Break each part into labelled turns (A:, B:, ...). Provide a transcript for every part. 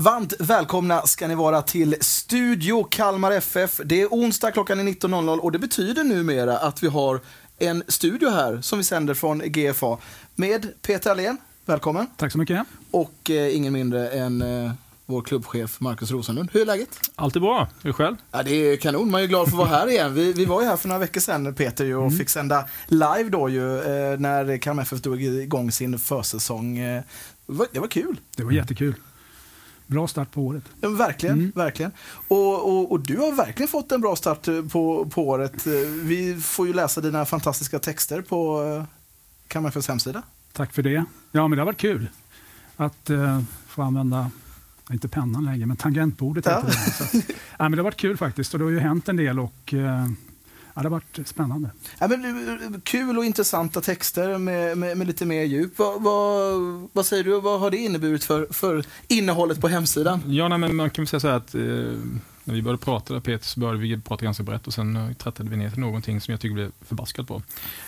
A: Varmt välkomna ska ni vara till Studio Kalmar FF. Det är onsdag, klockan är 19.00 och det betyder numera att vi har en studio här som vi sänder från GFA med Peter Allén. Välkommen.
B: Tack så mycket.
A: Och eh, ingen mindre än eh, vår klubbchef Markus Rosenlund. Hur är läget?
C: Allt är bra. Hur själv?
A: Ja, det är kanon. Man är glad för att vara här igen. Vi, vi var ju här för några veckor sedan, Peter, ju, och mm. fick sända live då ju, eh, när Kalmar FF drog igång sin försäsong. Eh, det, var, det var kul.
B: Det var jättekul. Bra start på året.
A: Ja, verkligen. Mm. verkligen. Och, och, och, du har verkligen fått en bra start eh, på, på året. Eh, vi får ju läsa dina fantastiska texter på eh, Kalmar FFs hemsida.
B: Tack för det. Ja, men det har varit kul att uh, få använda inte pennan längre, men tangentbordet ja. det. Så, ja, men det har varit kul faktiskt och det har ju hänt en del och uh, Ja, det har varit spännande.
A: Ja, men, kul och intressanta texter med, med, med lite mer djup. Vad, vad, vad, säger du, vad har det inneburit för, för innehållet på hemsidan?
C: Ja, nej, men man kan väl säga så här att eh, när vi började prata, där, Peter, så började vi prata ganska brett och sen eh, trattade vi ner till någonting som jag tycker blev förbaskat på.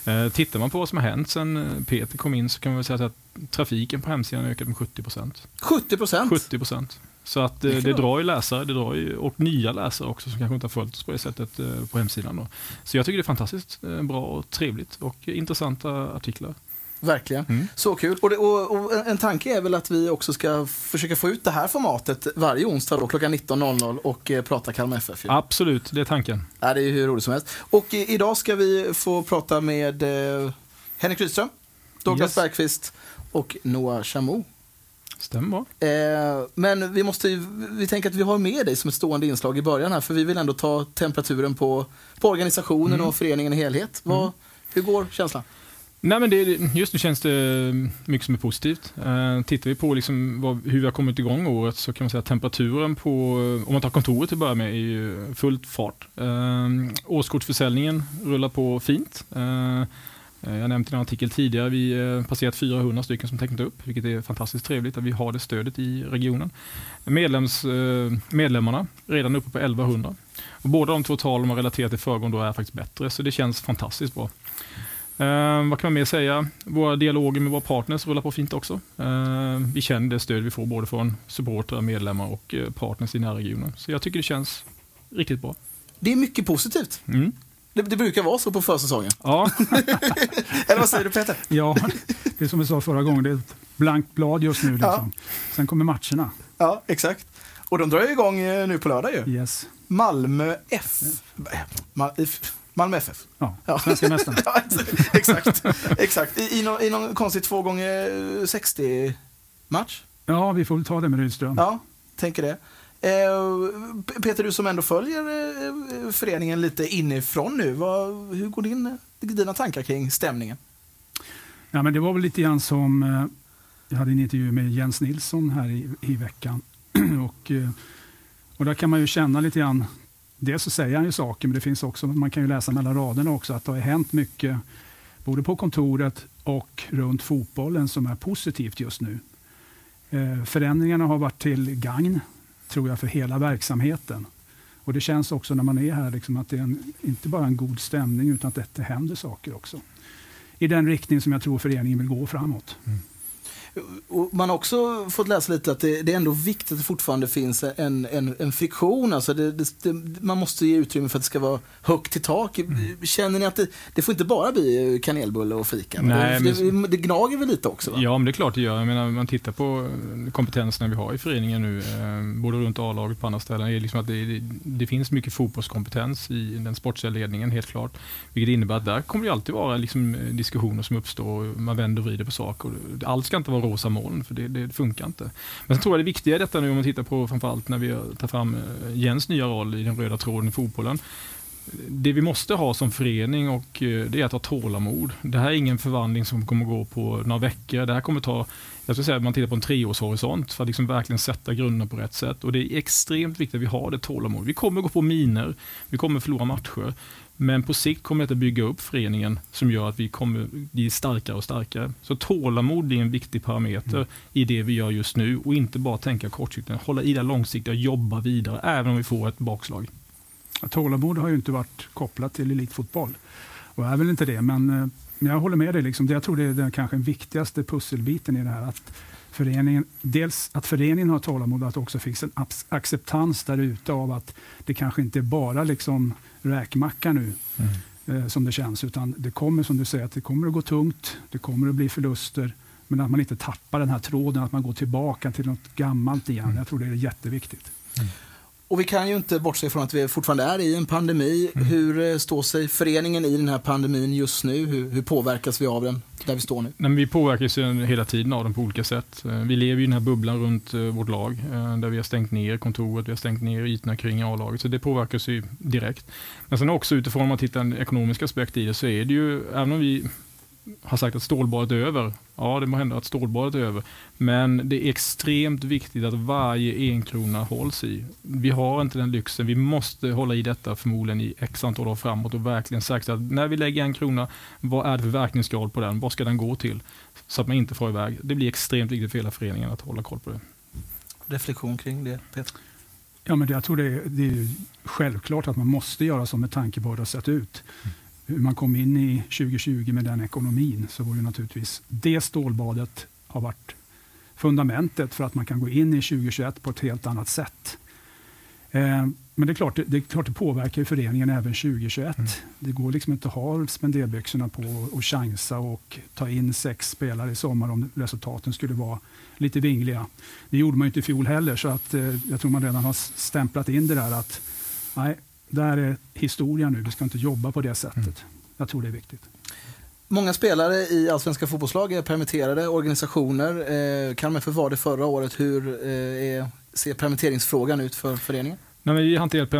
C: Eh, tittar man på vad som har hänt sen eh, Peter kom in så kan man väl säga att trafiken på hemsidan har ökat med 70 procent.
A: 70 procent?
C: 70 procent. Så att det, det drar ju läsare, det drar ju, och nya läsare också som kanske inte har följt oss på det sättet eh, på hemsidan. Då. Så jag tycker det är fantastiskt eh, bra och trevligt och intressanta artiklar.
A: Verkligen. Mm. Så kul. Och, det, och, och, en tanke är väl att vi också ska försöka få ut det här formatet varje onsdag då, klockan 19.00 och eh, prata Kalmar FF.
C: Ju. Absolut, det är tanken.
A: Ja, det är hur roligt som helst. Och eh, idag ska vi få prata med eh, Henrik Rydström, Douglas yes. Bergqvist och Noah Chamou.
C: Stämmer
A: eh, Men vi måste vi tänker att vi har med dig som ett stående inslag i början här, för vi vill ändå ta temperaturen på, på organisationen mm. och föreningen i helhet. Vad, mm. Hur går känslan?
C: Nej, men det, just nu känns det mycket som är positivt. Uh, tittar vi på liksom vad, hur vi har kommit igång året så kan man säga att temperaturen på, om man tar kontoret till att börja med, är ju fullt fart. Uh, årskortsförsäljningen rullar på fint. Eh, jag nämnde i en artikel tidigare, vi har eh, passerat 400 stycken som tecknat upp, vilket är fantastiskt trevligt att vi har det stödet i regionen. Medlems, eh, medlemmarna redan uppe på 1100. Och båda de två talen man relaterar till föregående år är faktiskt bättre, så det känns fantastiskt bra. Eh, vad kan man mer säga? Våra dialoger med våra partners rullar på fint också. Eh, vi känner det stöd vi får både från supportrar, medlemmar och partners i närregionen. Så jag tycker det känns riktigt bra.
A: Det är mycket positivt. Mm. Det, det, brukar vara så på försäsongen.
B: Ja.
A: Eller vad säger du Peter?
B: Ja, det är som vi sa förra gången, det är ett blankt blad just nu. Liksom. Ja. Sen kommer matcherna.
A: Ja, exakt. Och de drar igång eh, nu på lördag ju.
B: Yes.
A: Malmö F. Mal Malmö FF.
B: Ja, ja. svenska mästarna.
A: ja, exakt. exakt. I, i, någon, I någon konstig 2 gånger 60 match.
B: Ja, vi får väl ta det med Rydström.
A: Ja, tänker det. Eh, Peter, du som ändå följer eh, eh, föreningen lite inifrån nu, vad, hur går din, dina tankar kring stämningen?
B: Ja, men det var väl lite grann som, jag hade en intervju med Jens Nilsson här i, i veckan. och, och där kan man ju känna lite grann, dels så säger han ju saker, men det finns också, man kan ju läsa mellan raderna också, att det har hänt mycket, både på kontoret och runt fotbollen, som är positivt just nu. Förändringarna har varit till gagn tror jag, för hela verksamheten. Och Det känns också när man är här liksom att det är en, inte bara en god stämning utan att det händer saker också. I den riktning som jag tror föreningen vill gå framåt. Mm.
A: Man har också fått läsa lite att det, det är ändå viktigt att det fortfarande finns en, en, en friktion. Alltså det, det, man måste ge utrymme för att det ska vara högt i tak. Mm. Känner ni att det, får inte bara bli kanelbulle och fika? Nej, men, det, gnager väl lite också? Va?
C: Ja, men det är klart det gör. Jag menar, man tittar på kompetenserna vi har i föreningen nu, eh, både runt A-laget och på andra ställen. Är liksom att det, det, finns mycket fotbollskompetens i den sportsliga ledningen, helt klart. Vilket innebär att där kommer det alltid vara liksom, diskussioner som uppstår. Man vänder och vrider på saker. Allt ska inte vara rosa moln, för det, det, funkar inte. Men sen tror jag det viktiga i detta nu, om man tittar på framförallt när vi tar fram eh, Jens nya roll i den röda tråden i fotbollen. Det vi måste ha som förening och eh, det är att ha tålamod. Det här är ingen förvandling som kommer gå på några veckor. Det här kommer ta, jag skulle säga att man tittar på en treårshorisont för att liksom verkligen sätta grunderna på rätt sätt. Och det är extremt viktigt att vi har det tålamod. Vi kommer gå på miner, vi kommer förlora matcher. Men på sikt kommer det att bygga upp föreningen som gör att vi kommer bli starkare och starkare. Så tålamod blir en viktig parameter mm. i det vi gör just nu och inte bara tänka kortsiktigt. Hålla i det långsiktiga och jobba vidare även om vi får ett bakslag.
B: Tålamod har ju inte varit kopplat till elitfotboll och är väl inte det. Men, eh, jag håller med dig. Liksom. Jag tror det är den kanske viktigaste pusselbiten i det här. Att föreningen, dels att föreningen har tålamod, att det också finns en acceptans där ute av att det kanske inte är bara liksom räkmacka nu. Mm. Eh, som det känns, utan det kommer som du säger, att det kommer att gå tungt, det kommer att bli förluster, men att man inte tappar den här tråden, att man går tillbaka till något gammalt igen. Mm. Jag tror det är jätteviktigt. Mm.
A: Och vi kan ju inte bortse från att vi fortfarande är i en pandemi. Mm. Hur eh, står sig föreningen i den här pandemin just nu? Hur, hur påverkas vi av den där vi står nu?
C: Nej, vi påverkas hela tiden av den på olika sätt. Eh, vi lever i den här bubblan runt eh, vårt lag där vi har stängt ner kontoret, vi har stängt ner ytorna kring A-laget. Så det påverkas ju direkt. Men sen också utifrån om man tittar en ekonomisk aspekt i det så är det ju, även om vi har sagt att stålbadet är över. Ja, det må hända att stålbadet är över. Men det är extremt viktigt att varje enkrona hålls i. Vi har inte den lyxen. Vi måste hålla i detta förmodligen i x antal år framåt och verkligen säkra att när vi lägger en krona, vad är det för verkningsgrad på den? Vad ska den gå till? Så att man inte får iväg. Det blir extremt viktigt för hela föreningen att hålla koll på det.
A: Reflektion kring det, Peter?
B: Ja, men jag tror det är, det är självklart att man måste göra så med tanke på hur det har sett ut. Hur man kom in i 2020 med den ekonomin så var ju naturligtvis det stålbadet har varit fundamentet för att man kan gå in i 2021 på ett helt annat sätt. Eh, men det är, klart, det är klart det påverkar föreningen även 2021. Mm. Det går liksom inte att ha spenderbyxorna på och chansa och ta in sex spelare i sommar om resultaten skulle vara lite vingliga. Det gjorde man inte i fjol heller, så att, eh, jag tror man redan har stämplat in det där att nej, där är historia nu. Vi ska inte jobba på det sättet. Mm. Jag tror det är viktigt.
A: Många spelare i allsvenska fotbollslag är permitterade, organisationer. Eh, Kalmar FF var det förra året. Hur eh, är, ser permitteringsfrågan ut för föreningen?
C: Nej, vi har hanterat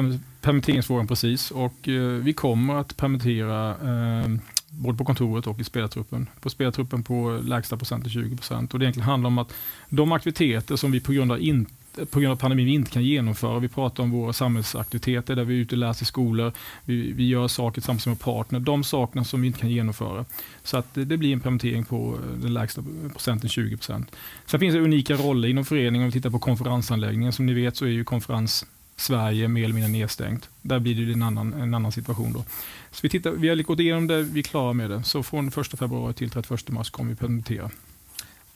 C: permitteringsfrågan precis och eh, vi kommer att permittera eh, både på kontoret och i spelartruppen. På spelartruppen på lägsta procent 20 procent. Och det egentligen handlar om att de aktiviteter som vi på grund av inte på grund av pandemin vi inte kan genomföra. Vi pratar om våra samhällsaktiviteter där vi är ute och läser i skolor. Vi, vi gör saker tillsammans med partner. De sakerna som vi inte kan genomföra. Så att det, det blir en permittering på eh, den lägsta procenten 20 procent. Sen finns det unika roller inom föreningen. Om vi tittar på konferensanläggningen. Som ni vet så är ju konferens Sverige mer eller mindre nedstängt. Där blir det en annan, en annan situation. Då. Så vi, tittar, vi har gått igenom det, vi är klara med det. Så från 1 februari till 31 mars kommer vi permittera.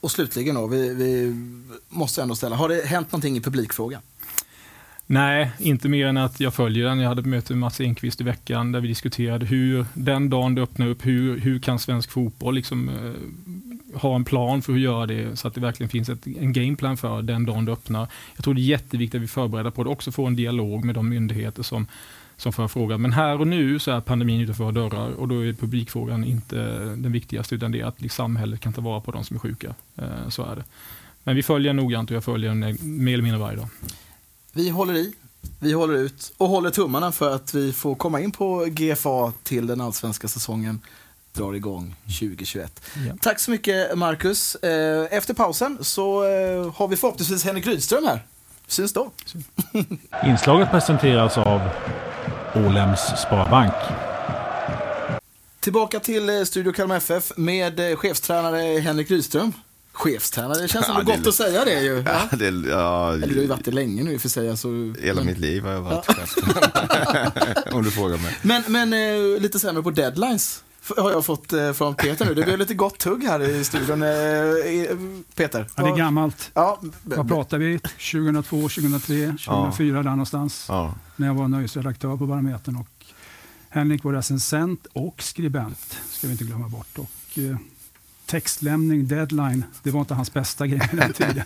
A: Och slutligen då, vi, vi, måste ändå ställa, har det hänt någonting i publikfrågan?
C: Nej, inte mer än att jag följer den. Jag hade ett möte med Mats Enqvist i veckan där vi diskuterade hur den dagen det öppnar upp, hur, hur kan svensk fotboll liksom, eh, ha en plan för hur göra det så att det verkligen finns ett, en gameplan för den dagen det öppnar. Jag tror det är jätteviktigt att vi förbereder på det, också få en dialog med de myndigheter som som får frågan. Men här och nu så är pandemin utanför våra dörrar och då är publikfrågan inte den viktigaste utan det är att liksom samhället kan ta vara på de som är sjuka. Eh, så är det. Men vi följer noggrant och jag följer den mer eller mindre varje dag.
A: Vi håller i, vi håller ut och håller tummarna för att vi får komma in på GFA till den allsvenska säsongen drar igång 2021. Ja. Tack så mycket Marcus. Eh, efter pausen så eh, har vi förhoppningsvis Henrik Rydström här. Syns då.
D: Inslaget presenteras av Ålems Sparbank.
A: Tillbaka till eh, Studio Kalmar FF med eh, chefstränare Henrik Rydström. Chefstränare, det känns ja, som det gott att säga det ju. Ja, ja, det, ja, Eller du har ju varit det länge nu i och för sig. Alltså,
E: hela men... mitt liv har jag varit ja. chefstränare. Om du frågar mig.
A: Men, men eh, lite sämre på deadlines har jag fått från Peter nu. Det blev lite gott tugg här i studion. Peter?
B: Ja, det är gammalt. Ja. Vad pratar vi? 2002, 2003, 2004 ja. där någonstans. Ja när jag var nöjesredaktör på Barometern. Och Henrik var recensent och skribent, ska vi inte glömma bort. Och, eh, textlämning, deadline, det var inte hans bästa grej i den tiden.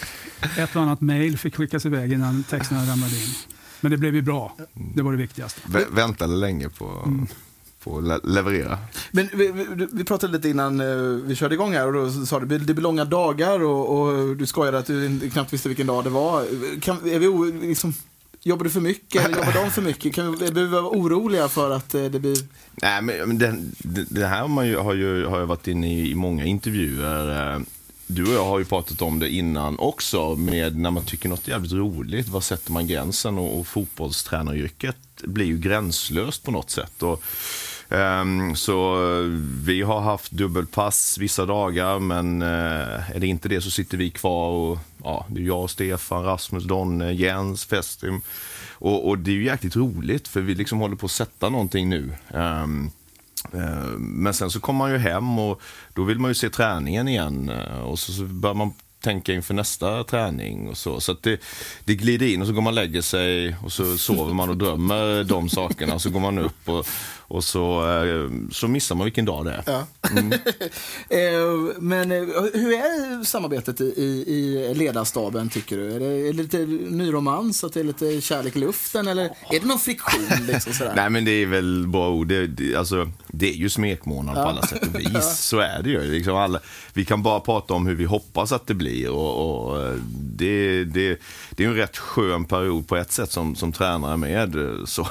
B: Ett och annat mejl fick skickas iväg innan texterna ramlade in. Men det blev ju bra, det var det viktigaste.
E: V väntade länge på mm på att leverera.
A: Men vi, vi, vi, pratade lite innan uh, vi körde igång här och då sa du att det blir långa dagar och, och, du skojade att du knappt visste vilken dag det var. Kan, är vi liksom, Jobbar du för mycket eller jobbar de för mycket? Kan vi, behöver vi vara oroliga för att eh, det blir...
E: Nej, men det, det här har, man ju, har, ju, har jag varit inne i, i många intervjuer. Eh, du och jag har ju pratat om det innan också, med när man tycker något är jävligt roligt, var sätter man gränsen? Och, och fotbollstränaryrket blir ju gränslöst på något sätt. Och, Ehm, så eh, vi har haft dubbelpass vissa dagar, men eh, är det inte det så sitter vi kvar och ja, det är jag, Stefan, Rasmus, Donne, Jens, Festim. Och, och, det är ju jäkligt roligt för vi liksom håller på att sätta någonting nu. Ehm, eh, men sen så kommer man ju hem och då vill man ju se träningen igen. Och så, så börjar man tänka inför nästa träning och så. Så att det, det glider in och så går man och lägger sig och så sover man och drömmer de sakerna. Så går man upp och, och så, eh, så missar man vilken dag det är.
A: Ja. Eh, Men eh, hur är samarbetet i, i, ledarstaben tycker du? Är det, är det lite ny romans, att det är lite kärlek i luften eller är det någon friktion? Liksom, sådär?
E: Nej men det är väl bra ord. Det, det, alltså, det är ju smekmånad på alla sätt och vis. Så är det ju. Liksom alla, vi kan bara prata om hur vi hoppas att det blir. Och, och det, det, det är en rätt skön period på ett sätt som, som tränare med. Så,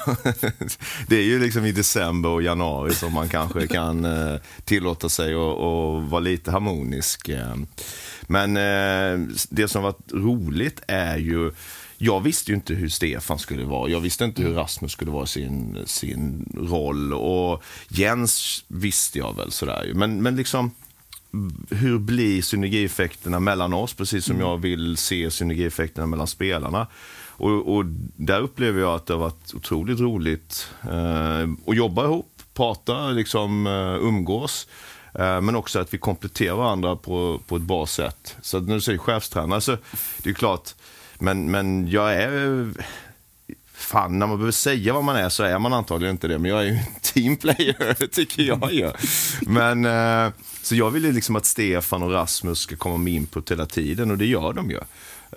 E: det är ju liksom i december och januari som man kanske kan eh, tillåta sig att vara lite harmonisk. eh. Men eh, det som varit roligt är ju jag visste ju inte hur Stefan skulle vara. Jag visste inte hur Rasmus skulle vara i sin, sin roll. Och Jens visste jag väl sådär. Men, men liksom, hur blir synergieffekterna mellan oss? Precis som jag vill se synergieffekterna mellan spelarna. Och, och där upplever jag att det har varit otroligt roligt eh, att jobba ihop, prata, liksom, eh, umgås. Eh, Men också att vi kompletterar varandra på, på ett bra sätt. Så när du säger chefstränare så det är klart, men, men jag är... Fan, när man behöver säga vad man är så är man antagligen inte det. Men jag är ju en teamplayer, tycker jag ju. Men, eh, så jag vill ju liksom att Stefan och Rasmus ska komma med input hela tiden och det gör de ju.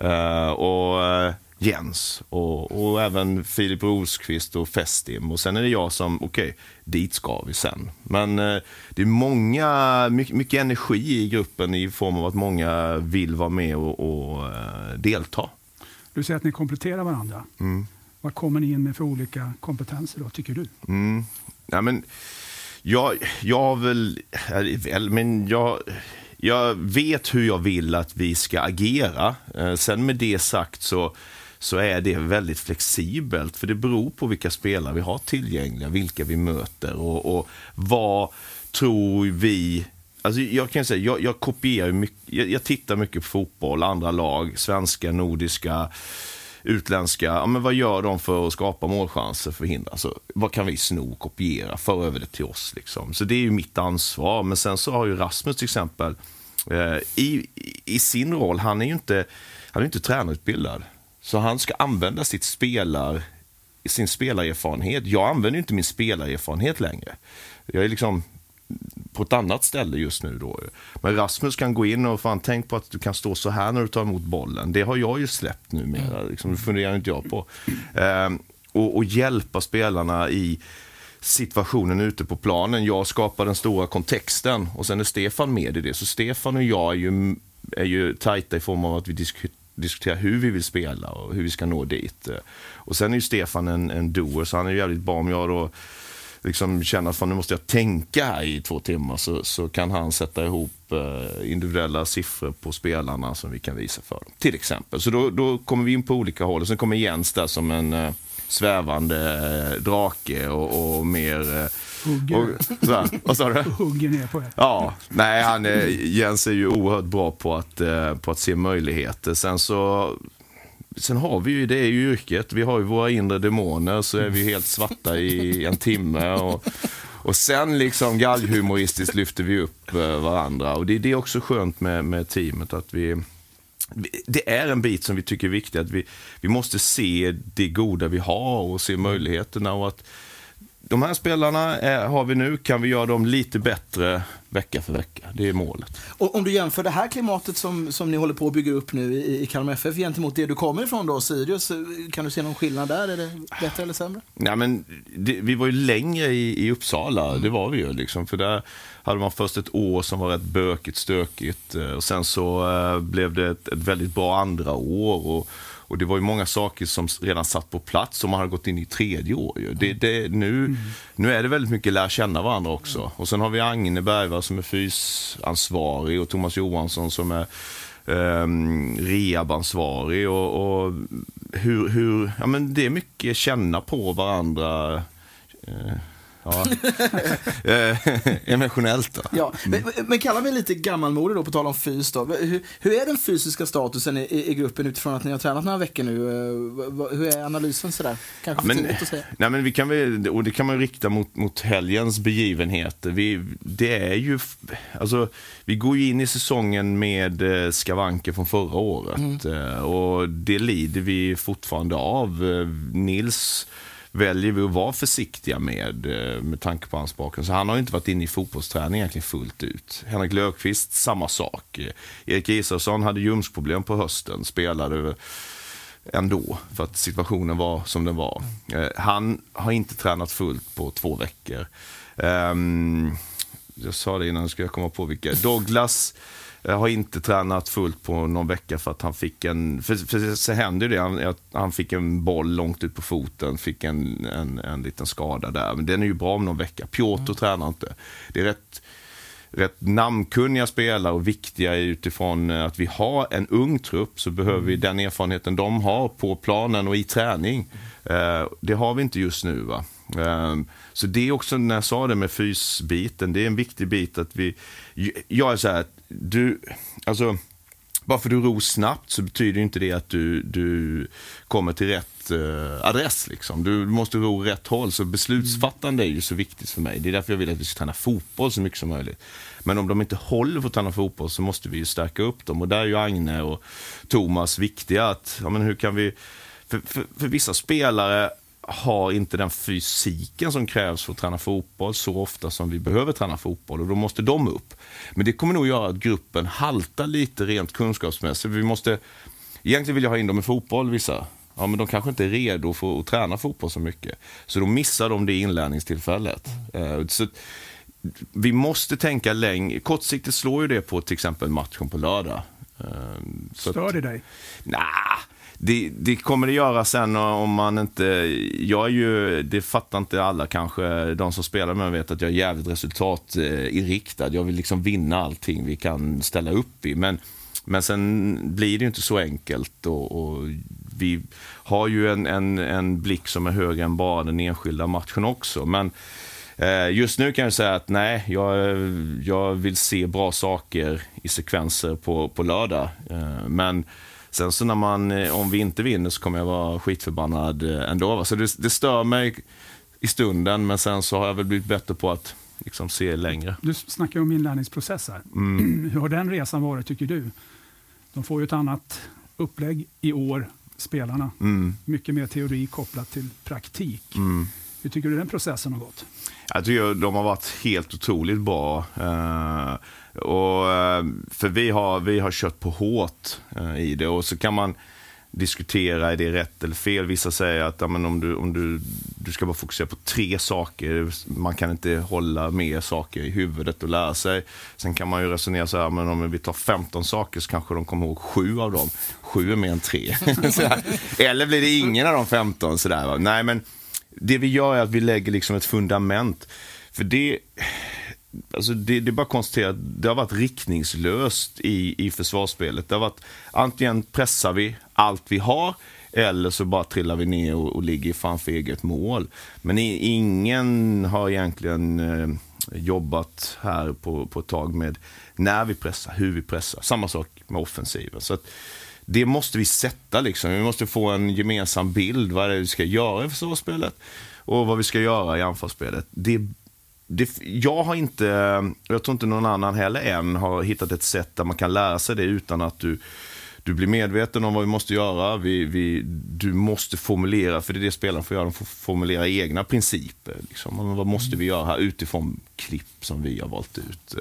E: Eh, och eh, Jens och, och även Filip Rosqvist och Festim. Och sen är det jag som, okej, dit ska vi sen. Men eh, det är många, mycket, mycket energi i gruppen i form av att många vill vara med och, och eh, delta.
B: Du säger att ni kompletterar varandra.
E: Mm.
B: Vad kommer ni in med för olika kompetenser då, tycker du?
E: Mm. Ja, men, jag, jag har väl, väl, men jag, jag vet hur jag vill att vi ska agera. Eh, sen med det sagt så, så är det väldigt flexibelt. För det beror på vilka spelare vi har tillgängliga, vilka vi möter och, och vad tror vi Alltså jag kan säga, jag, jag kopierar ju mycket, jag, jag tittar mycket på fotboll, andra lag, svenska, nordiska, utländska. Ja, men vad gör de för att skapa målchanser, förhindra? Alltså, vad kan vi sno, kopiera, föra över det till oss? Liksom. Så det är ju mitt ansvar. Men sen så har ju Rasmus till exempel, eh, i, i sin roll, han är ju inte, han är inte tränarutbildad. Så han ska använda sitt spelar, sin spelarerfarenhet. Jag använder inte min spelarerfarenhet längre. Jag är liksom på ett annat ställe just nu. Då. Men Rasmus kan gå in och fan tänk på att du kan stå så här när du tar emot bollen. Det har jag ju släppt numera. Liksom, det funderar inte jag på. Ehm, och, och hjälpa spelarna i situationen ute på planen. Jag skapar den stora kontexten och sen är Stefan med i det. Så Stefan och jag är ju, är ju tajta i form av att vi diskuterar diskutera hur vi vill spela och hur vi ska nå dit. Och sen är ju Stefan en, en doer, så han är ju jävligt bra om jag då liksom känner att nu måste jag tänka här i två timmar så, så kan han sätta ihop eh, individuella siffror på spelarna som vi kan visa för dem. Till exempel. Så då, då kommer vi in på olika håll. Och sen kommer Jens där som en eh, svävande eh, drake och, och mer... Eh,
B: Hugger,
E: och. Vad sa du?
B: hugger ner på er.
E: Ja, nej, han är, Jens är ju oerhört bra på att, eh, på att se möjligheter. Sen så Sen har vi ju, det är ju yrket, vi har ju våra inre demoner, så är vi helt svarta i en timme. Och, och sen liksom galghumoristiskt lyfter vi upp eh, varandra. Och det, det är också skönt med, med teamet att vi, vi- det är en bit som vi tycker är viktig, att vi, vi måste se det goda vi har och se möjligheterna. Och att de här spelarna är, har vi nu, kan vi göra dem lite bättre vecka för vecka? Det är målet.
A: Och om du jämför det här klimatet som, som ni håller på att bygga upp nu i, i Kalmar FF gentemot det du kommer ifrån då, Sirius, kan du se någon skillnad där? Är det bättre eller sämre?
E: Nej, men det, vi var ju längre i, i Uppsala, det var vi ju. Liksom, för där hade man först ett år som var rätt bökigt, stökigt. eh, Och sen så eh, blev det ett, ett väldigt bra andra år. Och, och det var ju många saker som redan satt på plats och man hade gått in i tredje år. Ju. Det, det, nu, nu är det väldigt mycket lära känna varandra också. Och sen har vi Agne Bergvall som är fysansvarig och Thomas Johansson som är um, rehabansvarig. Och, och hur, hur, ja, men det är mycket känna på varandra. Uh, Ja. Eh, Emotionellt då?
A: Ja, men, men kalla mig lite gammalmodig då, på tal om fys då. Hur, hur är den fysiska statusen i, i, gruppen utifrån att ni har tränat några veckor nu? Eh, Hur är analysen sådär? Kanske
E: Men,
A: att säga.
E: nej, men vi kan väl, och det kan man rikta mot, mot helgens begivenheter. Vi, det är ju, alltså, vi går ju in i säsongen med eh, skavanker från förra året. Eh, och det lider vi fortfarande av. Nils väljer vi att vara försiktiga med, eh, med tanke på hans bakgrund. Så han har inte varit inne i fotbollsträning egentligen fullt ut. Henrik Löfqvist, samma sak. Eh, Erik Isaksson hade ljumskproblem på hösten, spelade ändå, för att situationen var som den var. Eh, han har inte tränat fullt på två veckor. Ehm, jag sa det innan, nu ska jag komma på vilka. Douglas har inte tränat fullt på någon vecka för att han fick en, för, för så hände ju det, han, att han fick en boll långt ut på foten, fick en, en, en liten skada där. Men den är ju bra om någon vecka. Piotr tränar inte. Det är rätt rätt namnkunniga spelare och viktiga utifrån eh, att vi har en ung trupp så behöver vi den erfarenheten de har på planen och i träning. Eh, Det har vi inte just nu. va. Ehm, så det är också, när jag sa det med fysbiten, det är en viktig bit att vi... Jag är så här, du, alltså, bara för du ror snabbt så betyder inte det att du, du kommer till rätt eh, adress. Liksom. Du måste ro rätt håll. Så beslutsfattande är ju så viktigt för mig. Det är därför jag vill att vi ska träna fotboll så mycket som möjligt. Men om de inte håller för att träna fotboll så måste vi ju stärka upp dem. Och där är ju Agne och Thomas viktiga. Att, ja, men hur kan vi... För, för, för vissa spelare har inte den fysiken som krävs för att träna fotboll så ofta som vi behöver träna fotboll och då måste de upp. Men det kommer nog göra att gruppen haltar lite rent kunskapsmässigt. Vi måste, egentligen vill jag ha in dem i fotboll, vissa. Ja, men de kanske inte är redo för att träna fotboll så mycket. Så då missar de det inlärningstillfället. Eh, Så vi måste tänka längre. Kortsiktigt slår ju det på till exempel matchen på lördag. Eh, så
B: Stör det dig?
E: Nah, det, det kommer det göra sen om man inte... Jag är ju, det fattar inte alla kanske, de som spelar med mig vet att jag är jävligt resultatinriktad. Eh, jag vill liksom vinna allting vi kan ställa upp i. Men, men sen blir det ju inte så enkelt och, och vi har ju en, en, en blick som är högre än bara den enskilda matchen också. Men Eh, Just nu kan jag säga att nej, jag, jag vill se bra saker i sekvenser på, på lördag. Eh, Men sen så när man, eh, om vi inte vinner så kommer jag vara skitförbannad eh, ändå. Så det, det stör mig i stunden, men sen så har jag väl blivit bättre på att liksom se längre.
B: Du snackar om inlärningsprocess här.
E: Mm.
B: Hur har den resan varit tycker du? De får ju ett annat upplägg i år, spelarna.
E: Mm,
B: Mycket mer teori kopplat till praktik.
E: mm.
B: Hur tycker du den processen har gått?
E: Jag tycker de har varit helt otroligt bra. Eh, och, eh, för vi har, vi har kört på hårt eh, i det och så kan man diskutera, är det rätt eller fel? Vissa säger att ja, men om, du, om du, du ska bara fokusera på tre saker, man kan inte hålla mer saker i huvudet och lära sig. Sen kan man ju resonera så här, men om vi tar 15 saker så kanske de kommer ihåg sju av dem. Sju är mer än tre. Eller blir det ingen av de 15? Så där, va? Nej, men det vi gör är att vi lägger liksom ett fundament. För det, alltså det, det är bara att konstatera att det har varit riktningslöst i, i försvarsspelet. Det har varit, antingen pressar vi allt vi har eller så bara trillar vi ner och, och ligger framför eget mål. Men i, ingen har egentligen eh, jobbat här på, på ett tag med när vi pressar, hur vi pressar. Samma sak med offensiven. Så att, det måste vi sätta liksom. Vi måste få en gemensam bild vad det är vi ska göra i försvarsspelet och vad vi ska göra i anfallsspelet. Det, det, jag har inte, jag tror inte någon annan heller än har hittat ett sätt där man kan lära sig det utan att du du blir medveten om vad vi måste göra. Vi, vi, du måste formulera, för det är det spelarna får göra. De får formulera egna principer. Liksom. Vad måste vi göra här utifrån klipp som vi har valt ut?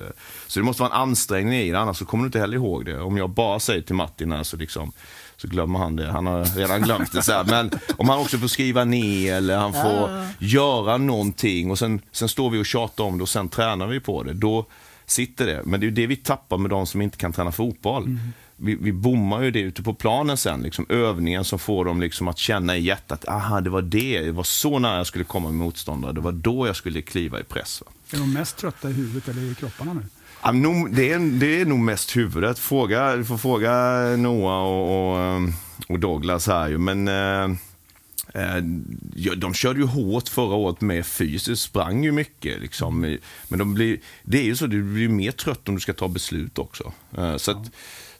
E: Så det måste vara en ansträngning i det, annars så kommer du inte heller ihåg det. Om jag bara säger till Martin här så, liksom, så glömmer han det. Han har redan glömt det. Så här. Men om han också får skriva ner eller han får göra någonting och sen, sen står vi och tjatar om det och sen tränar vi på det. Då sitter det. Men det är ju det vi tappar med de som inte kan träna fotboll. Vi, vi bommar ju det ute på planen sen, liksom, övningen som får dem liksom att känna i hjärtat, aha det var det, det var så nära jag skulle komma med motståndare, det var då jag skulle kliva i press. Va?
B: Är de mest trötta i huvudet eller i kropparna nu?
E: Ja, nog- det, är, det är nog mest huvudet. Fråga, du får fråga Noah och, och, och Douglas här ju. Men eh, Eh, ja, de körde ju hårt förra året med fysiskt, sprang ju mycket. Liksom. Men de blir, det är ju så, du blir mer trött om du ska ta beslut också. Eh, så, att,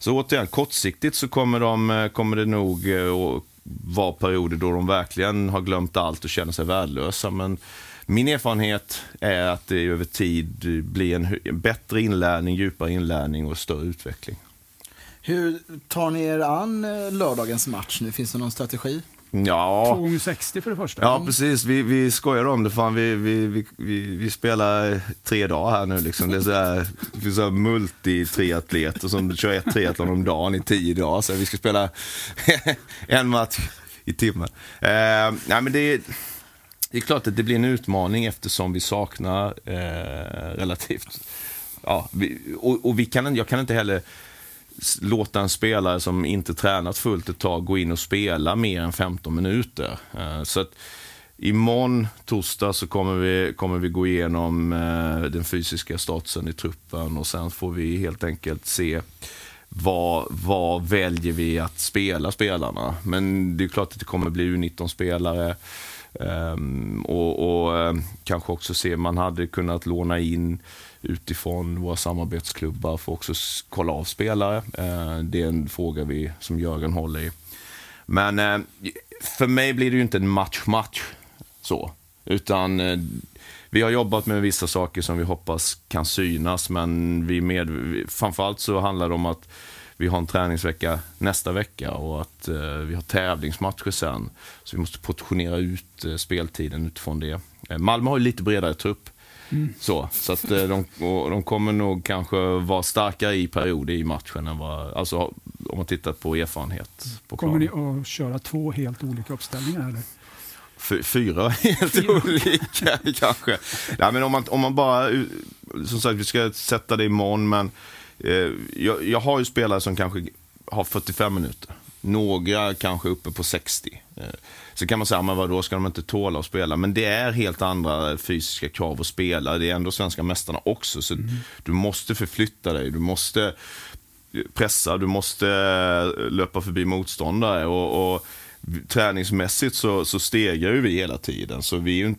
E: så återigen, kortsiktigt så kommer, de, eh, kommer det nog eh, att vara perioder då de verkligen har glömt allt och känner sig värdelösa. Men min erfarenhet är att det över tid blir en bättre inlärning, djupare inlärning och större utveckling.
A: Hur tar ni er an eh, lördagens match nu? Finns det någon strategi?
E: Ja,
B: 2 gånger 60 för det första.
E: Ja, precis. Vi, vi skojar om det. Fan, vi, vi, vi, vi, vi spelar tre dagar här nu. Liksom. Det är så här, så här multi-triatleter som kör ett triathlon om dagen i tio dagar. Så vi ska spela en match i timmen. Eh, nej, men det, är- det är klart att det blir en utmaning eftersom vi saknar eh, relativt... Ja, vi, och, och vi kan, jag kan inte heller låta en spelare som inte tränat fullt ett tag gå in och spela mer än 15 minuter. Eh, så att imorgon, torsdag, så kommer vi, kommer vi gå igenom eh, den fysiska statusen i truppen och sen får vi helt enkelt se vad, vad väljer vi att spela spelarna. Men det är klart att det kommer bli U19-spelare. Ehm, och och ehm, kanske också se, man hade kunnat låna in utifrån våra samarbetsklubbar för att också kolla av spelare. Ehm, det är en fråga vi, som Jörgen håller i. Men för mig blir det ju inte en match-match så. Utan vi har jobbat med vissa saker som vi hoppas kan synas, men vi med, framförallt så handlar det om att vi har en träningsvecka nästa vecka och att eh, vi har tävlingsmatcher sen. Så vi måste portionera ut eh, speltiden utifrån det. Eh, Malmö har ju lite bredare trupp. Så, så att eh, de, de kommer nog kanske vara starkare i perioder i matchen än vad, alltså om man tittar på erfarenhet på
B: Kommer
E: planen.
B: ni att köra två helt olika uppställningar? Eller?
E: Fy- Fyra helt olika kanske. Nej, men om, man, om man bara, som sagt vi ska sätta det imorgon, men jag, jag har ju spelare som kanske har 45 minuter. Några kanske uppe på 60. Eh, så kan man säga, men vadå, ska de inte tåla att spela? Men det är helt andra fysiska krav att spela. Det är ändå svenska mästarna också, så du måste förflytta dig. Du måste pressa, du måste eh, löpa förbi motståndare. och, och träningsmässigt så, så stegrar ju vi hela tiden. Så vi är ju,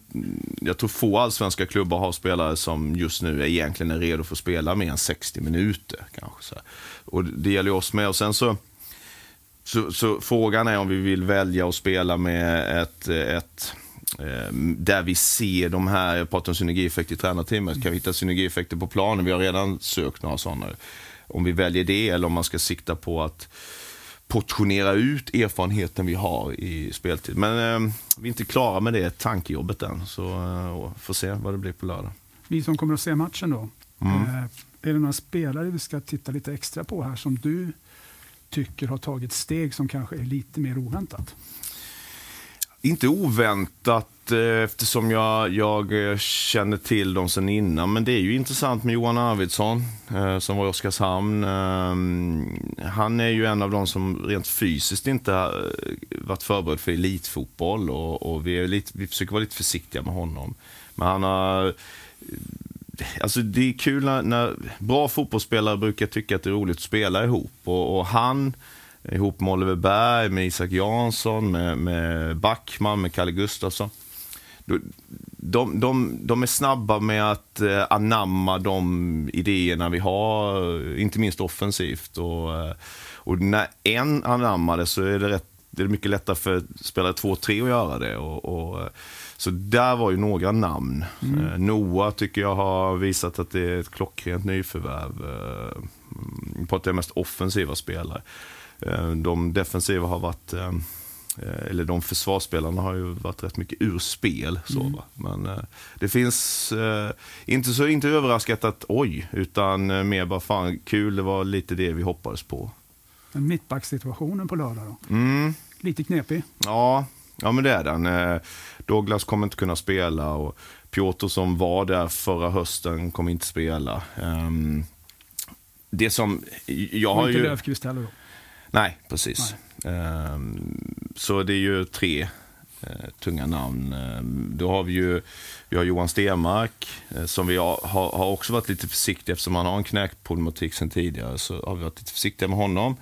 E: jag tror få allsvenska klubbar har spelare som just nu är egentligen är redo för att spela mer än 60 minuter. Kanske så här. Och det gäller ju oss med. Och sen så, så, så frågan är om vi vill välja att spela med ett, ett eh, där vi ser de här, jag pratar om synergieffekter i tränarteamet, kan vi hitta synergieffekter på planen? Vi har redan sökt några sådana. Om vi väljer det eller om man ska sikta på att portionera ut erfarenheten vi har i speltid. Men eh, vi är inte klara med det tankejobbet än, så eh, får se vad det blir på lördag.
B: Vi som kommer att se matchen då.
E: Mm.
B: Eh, är det några spelare vi ska titta lite extra på här som du tycker har tagit steg som kanske är lite mer oväntat?
E: Inte oväntat Eh, eftersom jag, jag eh, känner till dem sen innan. Men det är ju intressant med Johan Arvidsson eh, som var i Oskarshamn. Han är ju en av de som rent fysiskt inte har varit förberedd för elitfotboll. Och, och vi, är lite, vi försöker vara lite försiktiga med honom. Men han har... Alltså det är kul när, när bra fotbollsspelare brukar tycka att det är roligt att spela ihop. Och, och han ihop med Oliver Berg, med Isak Jansson, med, med Backman, med Kalle Gustafsson. De, de, de, är snabba med att eh, anamma de idéerna vi har, inte minst offensivt. Och, eh, och när en anammar det så är det, rätt, det är mycket lättare för spelare två, tre att göra det. Och, och, eh, så där var ju några namn. Eh, Noah tycker jag har visat att det är ett klockrent nyförvärv. Eh, mm, på att det är mest offensiva spelare. De defensiva har varit, eller de försvarsspelarna har ju varit rätt mycket ur spel. Så, va? Men eh, det finns, eh, inte så inte överraskat att oj, utan eh, mer bara fan kul, det var lite det vi hoppades på.
B: Men mittbacksituationen på lördag då?
E: Mm.
B: Lite knepig.
E: Ja, ja men det är den. Eh, Douglas kommer inte kunna spela och Piotr som var där förra hösten kommer inte spela. Ehm, Det som, jag
B: Och
E: har
B: inte
E: ju...
B: Löfqvist heller då.
E: Nej, precis. Ehm, så det är ju tre eh, tunga namn. Ehm, då har vi ju vi har Johan Stenmark eh, som vi har, har, också varit lite försiktiga eftersom han har en knäckproblematik sedan tidigare. Så har vi varit lite försiktiga med honom.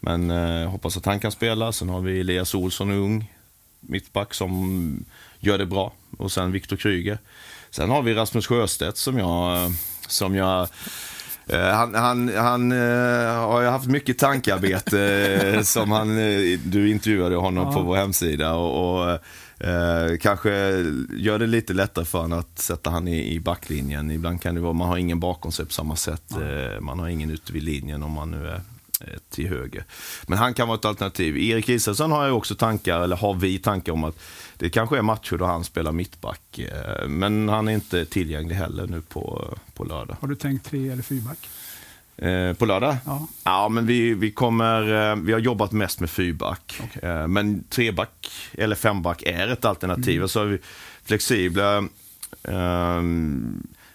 E: Men eh, hoppas att han kan spela. Sen har vi Elias Olsson ung. mittback som gör det bra. Och sen Viktor Kryger. Sen har vi Rasmus Sjöstedt som jag, eh, som jag han, han, han uh, har ju haft mycket tankearbete uh, som han, du intervjuade honom ja. på vår hemsida och, och kanske gör det lite lättare för honom att sätta han i, i backlinjen. Ibland kan det vara, man har ingen bakom sig på samma sätt. Ja. man har ingen ute vid linjen om man nu är till höger. Men han kan vara ett alternativ. Erik Israelsson har ju också tankar, eller har vi tankar om att det kanske är matcher då han spelar mittback. Eh, men han är inte tillgänglig heller nu på, på lördag.
B: Har du tänkt tre eller fyrback?
E: Eh, på lördag?
B: Ja.
E: ja men vi, vi, kommer, eh, vi har jobbat mest med fyrback. Okay. Men treback eller femback är ett alternativ. Mm. Så är vi flexibla.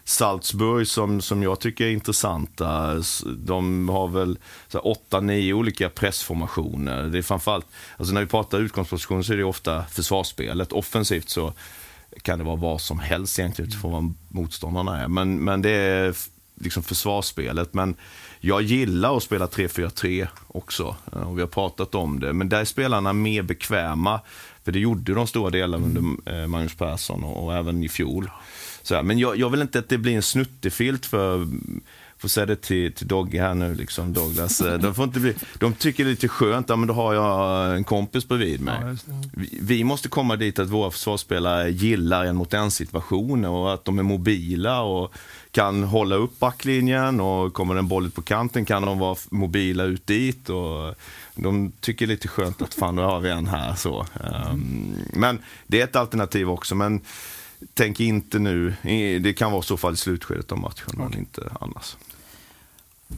E: Salzburg som, som jag tycker är intressanta. De har väl åtta, nio olika pressformationer. Det är framförallt, alltså när vi pratar utgångsposition så är det ofta försvarsspelet. Offensivt så kan det vara vad som helst egentligen utifrån vad motståndarna är. Men, men det är liksom försvarsspelet. Men jag gillar att spela 3-4-3 också. Och vi har pratat om det. Men där är spelarna mer bekväma. För det gjorde de stora delarna under eh, Magnus Persson och, och även i fjol. Så, men jag, jag, vill inte att det blir en snuttefilt för får säga det till, till Dogge här nu, liksom, Douglas. Eh, de, får inte bli, de tycker det är lite skönt, ja, men då har jag en kompis bredvid mig. Ja, vi, vi, måste komma dit att våra försvarsspelare gillar en mot en situation och att de är mobila och kan hålla upp backlinjen och kommer en boll ut på kanten kan de vara mobila ut dit. Och de tycker det är lite skönt att fan, nu har vi en här. Så. Um, men det är ett alternativ också. Men tänk inte nu. Det kan vara så fall i slutskedet av matchen, okay. men inte annars.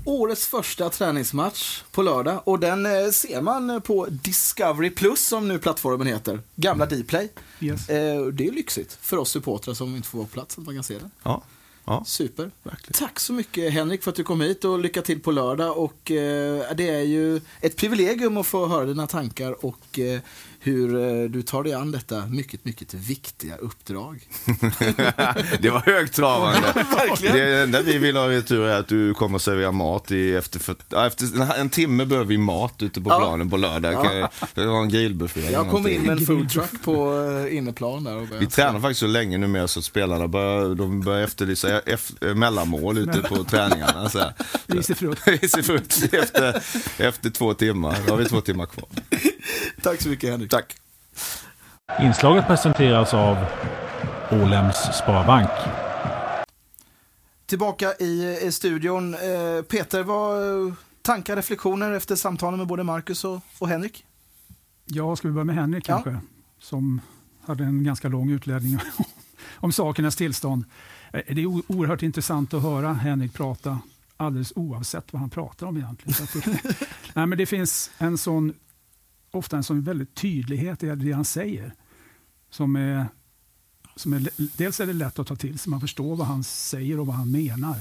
A: Årets första träningsmatch på lördag och den eh, ser man på Discovery Plus som nu plattformen heter. Gamla mm. Dplay. Yes. Eh, det är lyxigt för oss supportrar som inte får vara på plats att man kan se den.
E: Ja. Ja,
A: Super. Verkligen. Tack så mycket Henrik för att du kom hit och lycka till på lördag. Och, eh, det är ju ett privilegium att få höra dina tankar och eh, hur eh, du tar dig an detta mycket, mycket viktiga uppdrag.
E: det var högtravande. det enda vi vill ha i tur är att du kommer att servera mat i efter, efter en timme behöver vi mat ute på planen ja. på lördag. Ja. Det var en grillbuffé.
A: Jag kom in med en foodtruck på eh, inneplan där. Och
E: vi tränar faktiskt så länge nu med så att spelarna börjar, de börjar efterlysa efter, mellanmål ute på träningarna.
B: Risig frukt.
E: efter, efter två timmar. Då har vi två timmar kvar.
A: Tack så mycket Henrik.
E: Tack.
D: Inslaget presenteras av Ålems Sparbank.
A: Tillbaka i, studion. Eh, Peter, vad tankar, reflektioner efter samtalen med både Marcus och, och Henrik?
B: Ja, ska vi börja med Henrik kanske? Ja. Som hade en ganska lång utläggning om sakernas tillstånd. Eh, det är oerhört intressant att höra Henrik prata alldeles oavsett vad han pratar om egentligen. Nej, men det finns en sån ofta en sån väldigt tydlighet i det han säger. Som är, som är, dels är det lätt att ta till sig, man förstår vad han säger och vad han menar.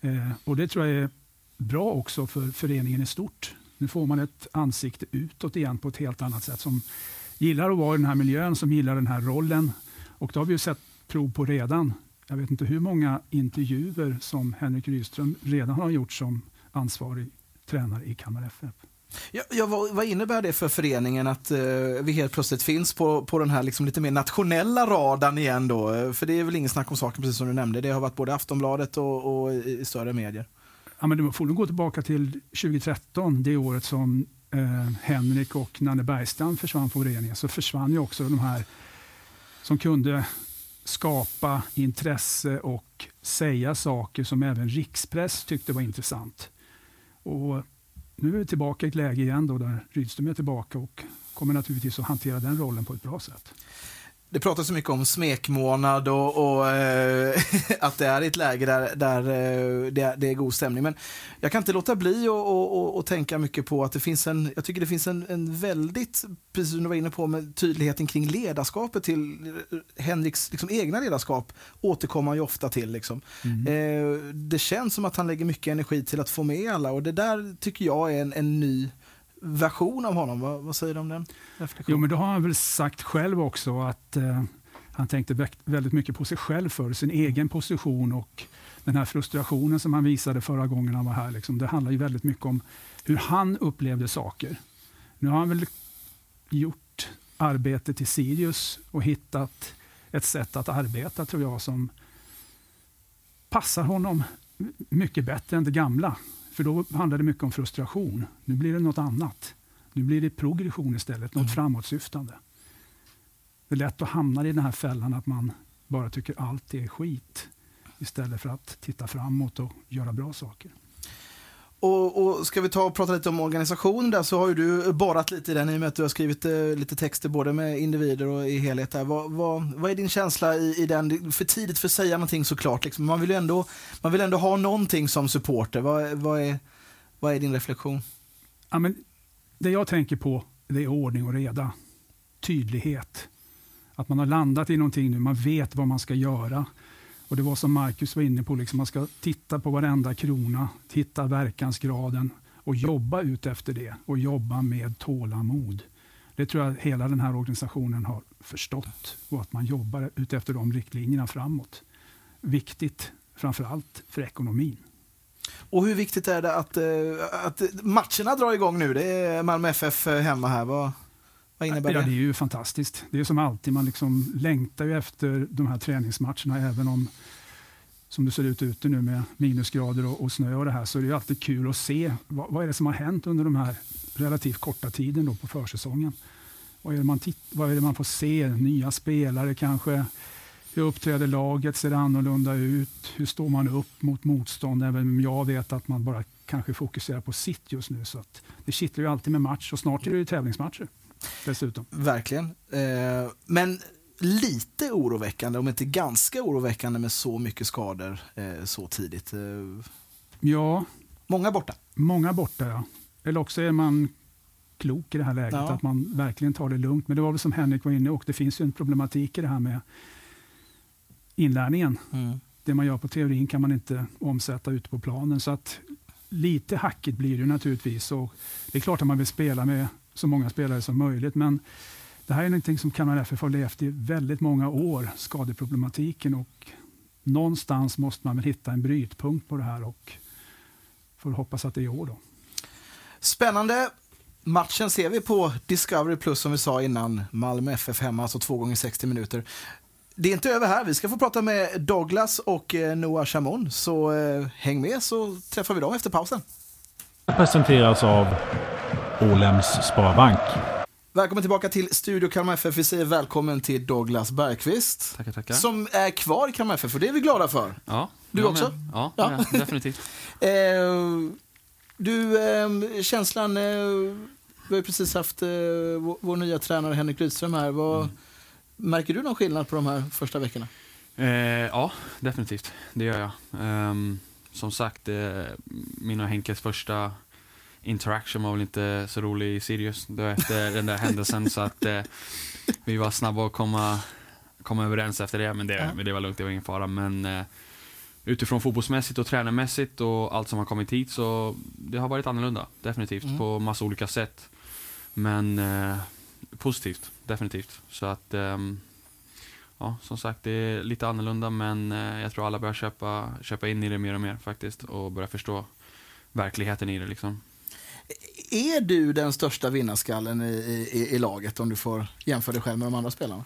B: Eh, och Det tror jag är bra också för föreningen i stort. Nu får man ett ansikte utåt igen på ett helt annat sätt. Som gillar att vara i den här miljön, som gillar den här rollen. Och det har vi ju sett prov på redan. Jag vet inte hur många intervjuer som Henrik Rydström redan har gjort som ansvarig tränare i Kalmar FF.
A: Ja, ja, vad, vad, innebär det för föreningen att eh, vi helt plötsligt finns på, på den här liksom lite mer nationella radarn igen då? Eh, för det är väl ingen snack om saken, precis som du nämnde. Det har varit både Aftonbladet och, och i, i större medier.
B: Ja, men du får nog gå tillbaka till 2013, det året som eh, Henrik och Nanne Bergstrand försvann från föreningen. Så försvann ju också de här som kunde skapa intresse och säga saker som även rikspress tyckte var intressant. Och nu är vi tillbaka i ett läge igen då där Rydström är tillbaka och kommer naturligtvis att hantera den rollen på ett bra sätt.
A: Det pratas så mycket om smekmånad och, och äh, att det är ett läge där, där äh, det, är, det, är, god stämning. Men jag kan inte låta bli att tänka mycket på att det finns en, jag tycker det finns en, en väldigt, precis som du var inne på, med tydligheten kring ledarskapet till eh, Henriks liksom, egna ledarskap återkommer han ju ofta till. Liksom. Mm. Det känns som att han lägger mycket energi till att få med alla och det där tycker jag är en, en ny version av honom. Vad, vad säger du om den
B: Jo, men då har han väl sagt själv också att eh, han tänkte väldigt mycket på sig själv för sin egen position och den här frustrationen som han visade förra gången han var här. Liksom, det handlar ju väldigt mycket om hur han upplevde saker. Nu har han väl gjort arbete till Sirius och hittat ett sätt att arbeta tror jag som passar honom mycket bättre än det gamla. För då handlar det mycket om frustration. Nu blir det något annat. Nu blir det progression istället, något
A: Mm.
B: framåtsyftande. Det är lätt att hamna i den här fällan att man bara tycker allt är skit istället för att titta framåt och göra bra saker.
A: Och, och ska vi ta och prata lite om organisationen där så har ju du borrat lite i den i och med att du har skrivit eh, lite texter både med individer och i helhet där. Vad, vad, vad är din känsla i, i den? Det är För tidigt för att säga någonting såklart. Liksom. Man, vill ju ändå, man vill ändå ha någonting som supporter. Vad, vad, är, vad är din reflektion?
B: Ja, men det jag tänker på det är ordning och reda. Tydlighet. Att man har landat i någonting nu, man vet vad man ska göra. Och Det var som Marcus var inne på, liksom man ska titta på varenda krona, titta verkansgraden och jobba ut efter det och jobba med tålamod. Det tror jag hela den här organisationen har förstått och att man jobbar ut efter de riktlinjerna framåt. Viktigt, framför allt för ekonomin.
A: Och hur viktigt är det att, eh, att matcherna drar igång nu? Det är Malmö FF hemma här. Vad, vad innebär
B: Ja, det är
A: det?
B: ju fantastiskt. Det är som alltid, man liksom längtar ju efter de här träningsmatcherna även om som det ser ut ute nu med minusgrader och, och snö och det här så är det ju alltid kul att se vad, vad är det som har hänt under de här relativt korta tiden då på försäsongen. Vad är, det man titt, vad är det man får se? Nya spelare kanske? Hur uppträder laget? Ser det annorlunda ut? Hur står man upp mot motstånd? Även om jag vet att man bara kanske fokuserar på sitt just nu. Så att det kittlar ju alltid med match och snart är det ju tävlingsmatcher dessutom.
A: Verkligen. Eh, men lite oroväckande, om inte ganska oroväckande med så mycket skador eh, så tidigt. Eh,
B: Ja,
A: många borta.
B: många borta ja. Eller också är man klok i det här läget,
A: Ja.
B: att man verkligen tar det lugnt. Men det var väl som Henrik var inne och det finns ju en problematik i det här med inlärningen. Det man gör på teorin kan man inte omsätta ute på planen. Så att lite hackigt blir det naturligtvis. Och det är klart att man vill spela med så många spelare som möjligt. Men det här är någonting som Kalmar FF har levt i väldigt många år, skadeproblematiken. Och någonstans måste man väl hitta en brytpunkt på det här. Och får hoppas att det är i år. Då.
A: Spännande. Matchen ser vi på Discovery Plus som vi sa innan. Malmö FF hemma, alltså två gånger 60 minuter. Det är inte över här. Vi ska få prata med Douglas och eh, Noah Chamon. Så eh, häng med så träffar vi dem efter pausen.
D: presenteras av Ålems Sparbank.
A: Välkommen tillbaka till Studio Kalmar FF. Vi säger välkommen till Douglas Bergqvist.
F: Tackar, tackar.
A: Som är kvar i Kalmar FF och det är vi glada för.
F: Ja,
A: Du också?
F: med. Ja,
A: Ja.
F: ja. definitivt.
A: Eh, du, eh, känslan, eh, vi har ju precis haft eh, vår, vår nya tränare Henrik Rydström här. Vad, Märker du någon skillnad på de här första veckorna?
F: Eh, ja, definitivt. Det gör jag. Ehm, som sagt, min och Henkes första interaction var väl inte så rolig i Sirius då efter den där händelsen. Så att eh, vi var snabba att komma, komma överens efter det. Men det,
A: Ja.
F: men det var lugnt, det var ingen fara. Men eh, utifrån fotbollsmässigt och tränarmässigt och allt som har kommit hit så det har varit annorlunda. Definitivt,
A: Mm.
F: på massa olika sätt. Men eh, positivt, definitivt. Så att ehm, Ja, som sagt, det är lite annorlunda men eh, jag tror alla börjar köpa, köpa in i det mer och mer faktiskt och börja förstå verkligheten i det liksom.
A: Är du den största vinnarskallen i, i, i laget om du får jämföra dig själv med de andra spelarna?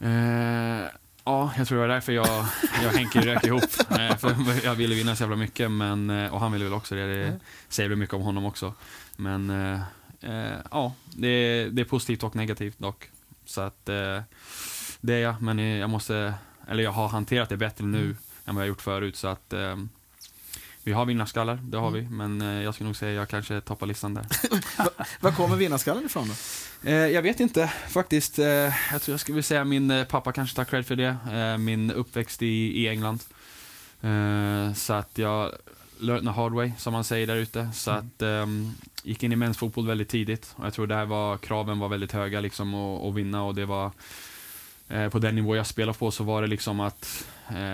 F: Eh, ja, jag tror det var därför jag, jag och Henke rök ihop. Eh, för jag ville vinna så jävla mycket men, eh, och han ville väl också det. Det säger väl mycket om honom också. Men eh, eh, ja, det, är- det är positivt och negativt dock. Så att eh, det är jag, men jag måste, eller jag har hanterat det bättre nu än vad jag gjort förut. Så att vi har vinnarskallar, det har vi. Men eh, jag skulle nog säga att jag kanske toppar listan där.
A: Var kommer vinnarskallen ifrån då?
F: Eh, jag vet inte faktiskt. Eh, jag tror jag skulle säga min pappa kanske tar cred för det. Min uppväxt i, England. Så att jag learned the hard way, som man säger där ute. Så att ehm, gick in i mäns fotboll väldigt tidigt. Och jag tror där var kraven var väldigt höga liksom att, vinna och det var på den nivå jag spelade på så var det liksom att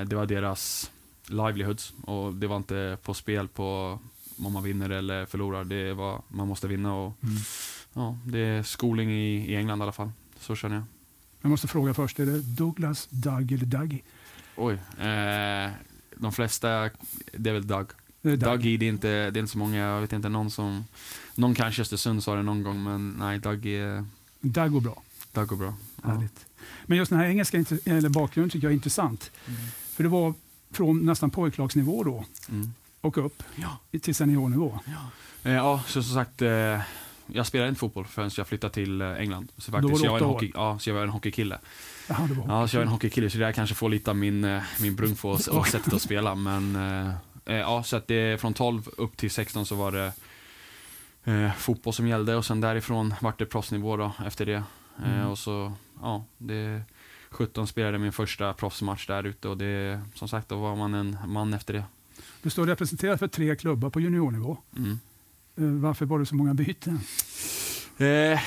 F: det var deras livelihoods och det var inte på spel på om man vinner eller förlorar. Det var, man måste vinna och Ja, det är schooling i, i England i alla fall. Så känner jag.
B: Jag måste fråga först, är det Douglas, Doug eller Dougie?
F: Oj. Eh, de flesta, det är väl Doug.
B: Det är Doug.
F: Dougie, det är, inte, det är inte så många. Jag vet inte någon som... Någon kanske Östersund sa det någon gång, men nej, Doug är...
B: Doug går bra.
F: Det går bra. Ja.
B: Härligt. Men just den här engelska eller bakgrunden tycker jag är intressant. För det var från nästan pojklagsnivå då
F: Mm.
B: och upp
F: Ja.
B: till seniornivå.
F: Eh, ja, så som sagt, eh, jag spelade inte fotboll förrän jag flyttade till eh, England. Så faktiskt,
B: du
F: jag var en hockey, ja, så jag var en hockeykille.
B: Jaha, var
F: Ja, så jag är en hockeykille, så det där kanske får lite av min, eh, min brung på och, sättet att spela. Men eh, eh, ja, så att det från 12 upp till 16 så var det eh, fotboll som gällde och sen därifrån vart det proffsnivå då efter det. Eh,
B: Mm.
F: och så, ja, det 17 spelade min första proffsmatch där ute och det, som sagt, då var man en man efter det.
B: Du står representerad för tre klubbar på juniornivå.
F: Mm.
B: Eh, Varför var det så många byten?
F: Eh,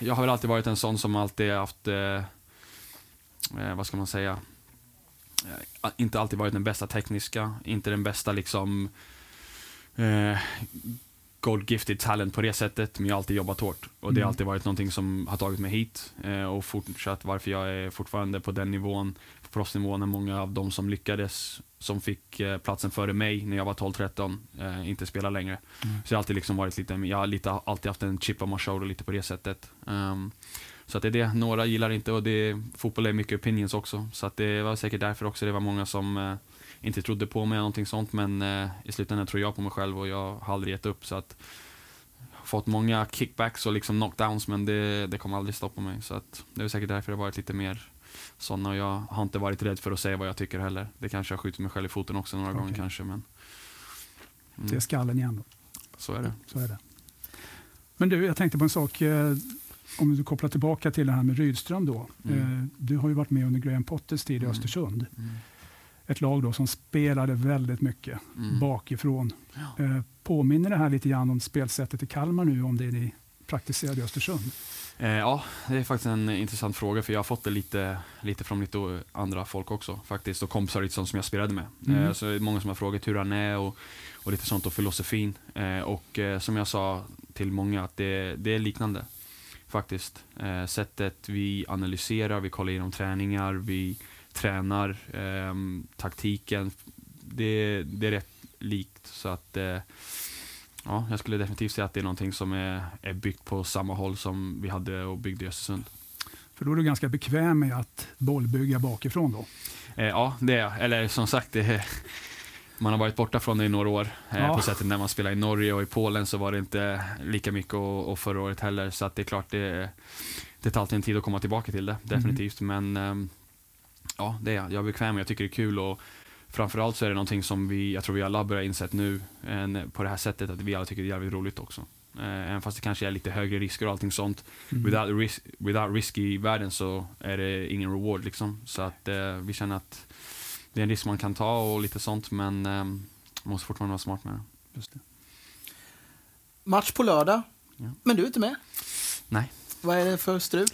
F: jag har väl alltid varit en sån som alltid haft, eh, eh, vad ska man säga, eh, inte alltid varit den bästa tekniska, inte den bästa liksom eh, gold gifted talent på det sättet, men jag har alltid jobbat hårt. Och det har
B: Mm.
F: alltid varit någonting som har tagit mig hit eh, och fortsatt varför jag är fortfarande på den nivån, på proffsnivån, många av de som lyckades, som fick eh, platsen före mig när jag var 12-13, eh, inte spelar längre.
B: Mm.
F: Så jag har alltid liksom varit lite, jag har lite, alltid haft en chip on my shoulder lite på det sättet. Ehm, så att det är det, några gillar inte och det, fotboll är mycket opinions också. Så att det var säkert därför också det var många som inte trodde på mig eller någonting sånt. Men eh, i slutändan tror jag på mig själv och jag har aldrig gett upp. Så att fått många kickbacks och liksom knockdowns men det, det kommer aldrig stoppa mig. Så att det är säkert därför det har varit lite mer sådana och jag har inte varit rädd för att säga vad jag tycker heller. Det kanske har skjutit mig själv i foten också några
B: Okej.
F: gånger kanske men
B: Det är
F: mm,
B: skallen igen. Då.
F: så är det.
B: Så är det. Men du, jag tänkte på en sak. eh, Om du kopplar tillbaka till det här med Rydström då.
F: Mm.
B: Eh, Du har ju varit med under Graham Potters tid i
F: Mm.
B: Östersund.
F: Mm.
B: Ett lag då som spelade väldigt mycket
F: Mm.
B: bakifrån.
F: Ja.
B: Eh, Påminner det här lite grann om spelsättet i Kalmar nu, om det ni praktiserade i Östersund?
F: Eh, ja, det är faktiskt en intressant fråga för jag har fått det lite, lite från lite andra folk också faktiskt och kompisar sånt som jag spelade med.
B: Mm.
F: Eh, så det är många som har frågat hur han är och, och lite sånt och filosofin. Eh, och eh, som jag sa till många att det, det är liknande faktiskt. Eh, sättet vi analyserar, vi kollar igenom träningar, vi tränar, ehm, taktiken. Det, det är rätt likt så att eh, Ja, jag skulle definitivt säga att det är någonting som är, är byggt på samma håll som vi hade och byggde i Östersund.
B: För då är du ganska bekväm med att bollbygga bakifrån då?
F: Eh, ja, det är jag. Eller som sagt, det man har varit borta från det i några år. Eh,
B: Ja.
F: På sättet när man spelade i Norge och i Polen så var det inte lika mycket och, och förra året heller. Så att det är klart, det, det tar alltid en tid att komma tillbaka till det. Definitivt. Men ehm, ja, det är jag. Jag är bekväm och jag tycker det är kul. Och framförallt så är det någonting som vi, jag tror vi alla börjar insett nu en, på det här sättet att vi alla tycker det är jävligt roligt också. Eh, Även fast det kanske är lite högre risker och allting sånt.
B: Mm.
F: Without, risk, without risk i världen så är det ingen reward liksom. Så att eh, vi känner att det är en risk man kan ta och lite sånt men eh, man måste fortfarande vara smart med det.
B: Just det.
A: Match på lördag,
F: Ja.
A: men du är inte med.
F: Nej.
A: Vad är det för strul?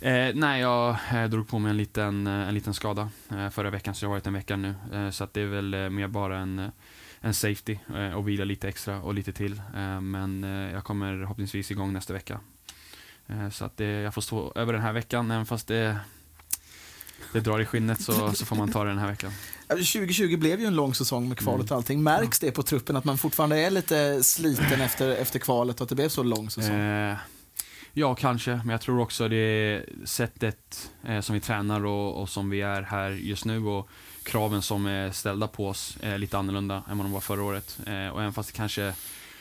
F: Eh, nej, jag eh, drog på mig en liten, eh, en liten skada eh, förra veckan så jag har varit en vecka nu. Eh, så att det är väl eh, mer bara en, en safety och vila lite extra och lite till. Men jag kommer förhoppningsvis igång nästa vecka. Så att det, jag får stå över den här veckan även fast det, det drar i skinnet så, så får man ta det den här veckan.
A: Ja, 2020 blev ju en lång säsong med kvalet
F: Mm.
A: och allting. Märks det på truppen att man fortfarande är lite sliten efter, efter kvalet och att det blev så lång säsong?
F: Ja, kanske. Men jag tror också det sättet eh, som vi tränar och, och som vi är här just nu och kraven som är ställda på oss är lite annorlunda än vad de var förra året. Eh, och även fast det kanske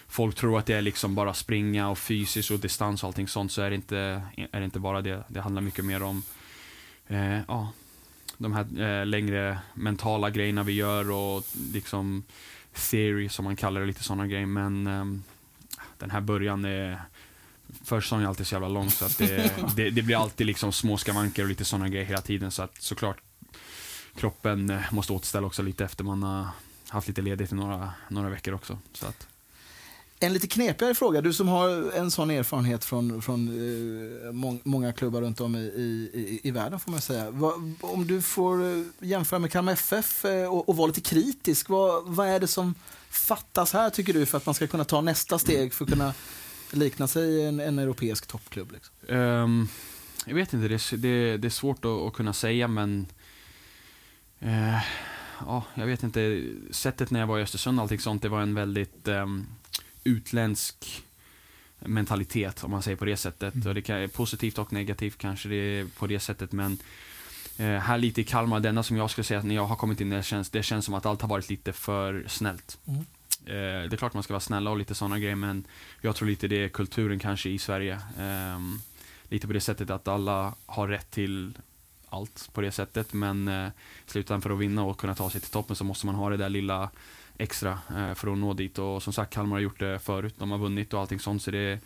F: folk tror att det är liksom bara springa och fysiskt och distans och allting sånt så är det inte, är det inte bara det. Det handlar mycket mer om eh, ja, de här eh, längre mentala grejerna vi gör och liksom theory som man kallar det, lite sådana grejer. Men ehm, den här början är Försäsongen är alltid så jävla lång så att det, det, det blir alltid liksom små skavanker och lite sådana grejer hela tiden så att såklart kroppen eh, måste återställa också lite efter man har haft lite ledigt i några, några veckor också. Så att,
A: En lite knepigare fråga, du som har en sån erfarenhet från, från eh, mång, många klubbar runt om i, i, i, världen får man säga. Vad, om du får eh, jämföra med Kalmar FF eh, och, och vara lite kritisk, vad, vad är det som fattas här tycker du för att man ska kunna ta nästa steg för att kunna likna sig en, en europeisk toppklubb? Liksom?
F: Ehm, jag vet inte, det, är- det, det är svårt att, att kunna säga men eh, ja, jag vet inte. Sättet när jag var i Östersund och allting sånt, det var en väldigt ehm, utländsk mentalitet, om man säger på det sättet.
B: Mm.
F: Och det kan, positivt och negativt kanske det är på det sättet, men eh, här lite i Kalmar, det enda som jag skulle säga att när jag har kommit in, det känns, det känns som att allt har varit lite för snällt.
A: Mm.
F: Eh, det är klart man ska vara snälla och lite sådana grejer, men jag tror lite det är kulturen kanske i Sverige. Ehm, lite på det sättet att alla har rätt till allt på det sättet, men eh, slutändan för att vinna och kunna ta sig till toppen så måste man ha det där lilla extra eh, för att nå dit. Och som sagt, Kalmar har gjort det förut. De har vunnit och allting sånt, så det,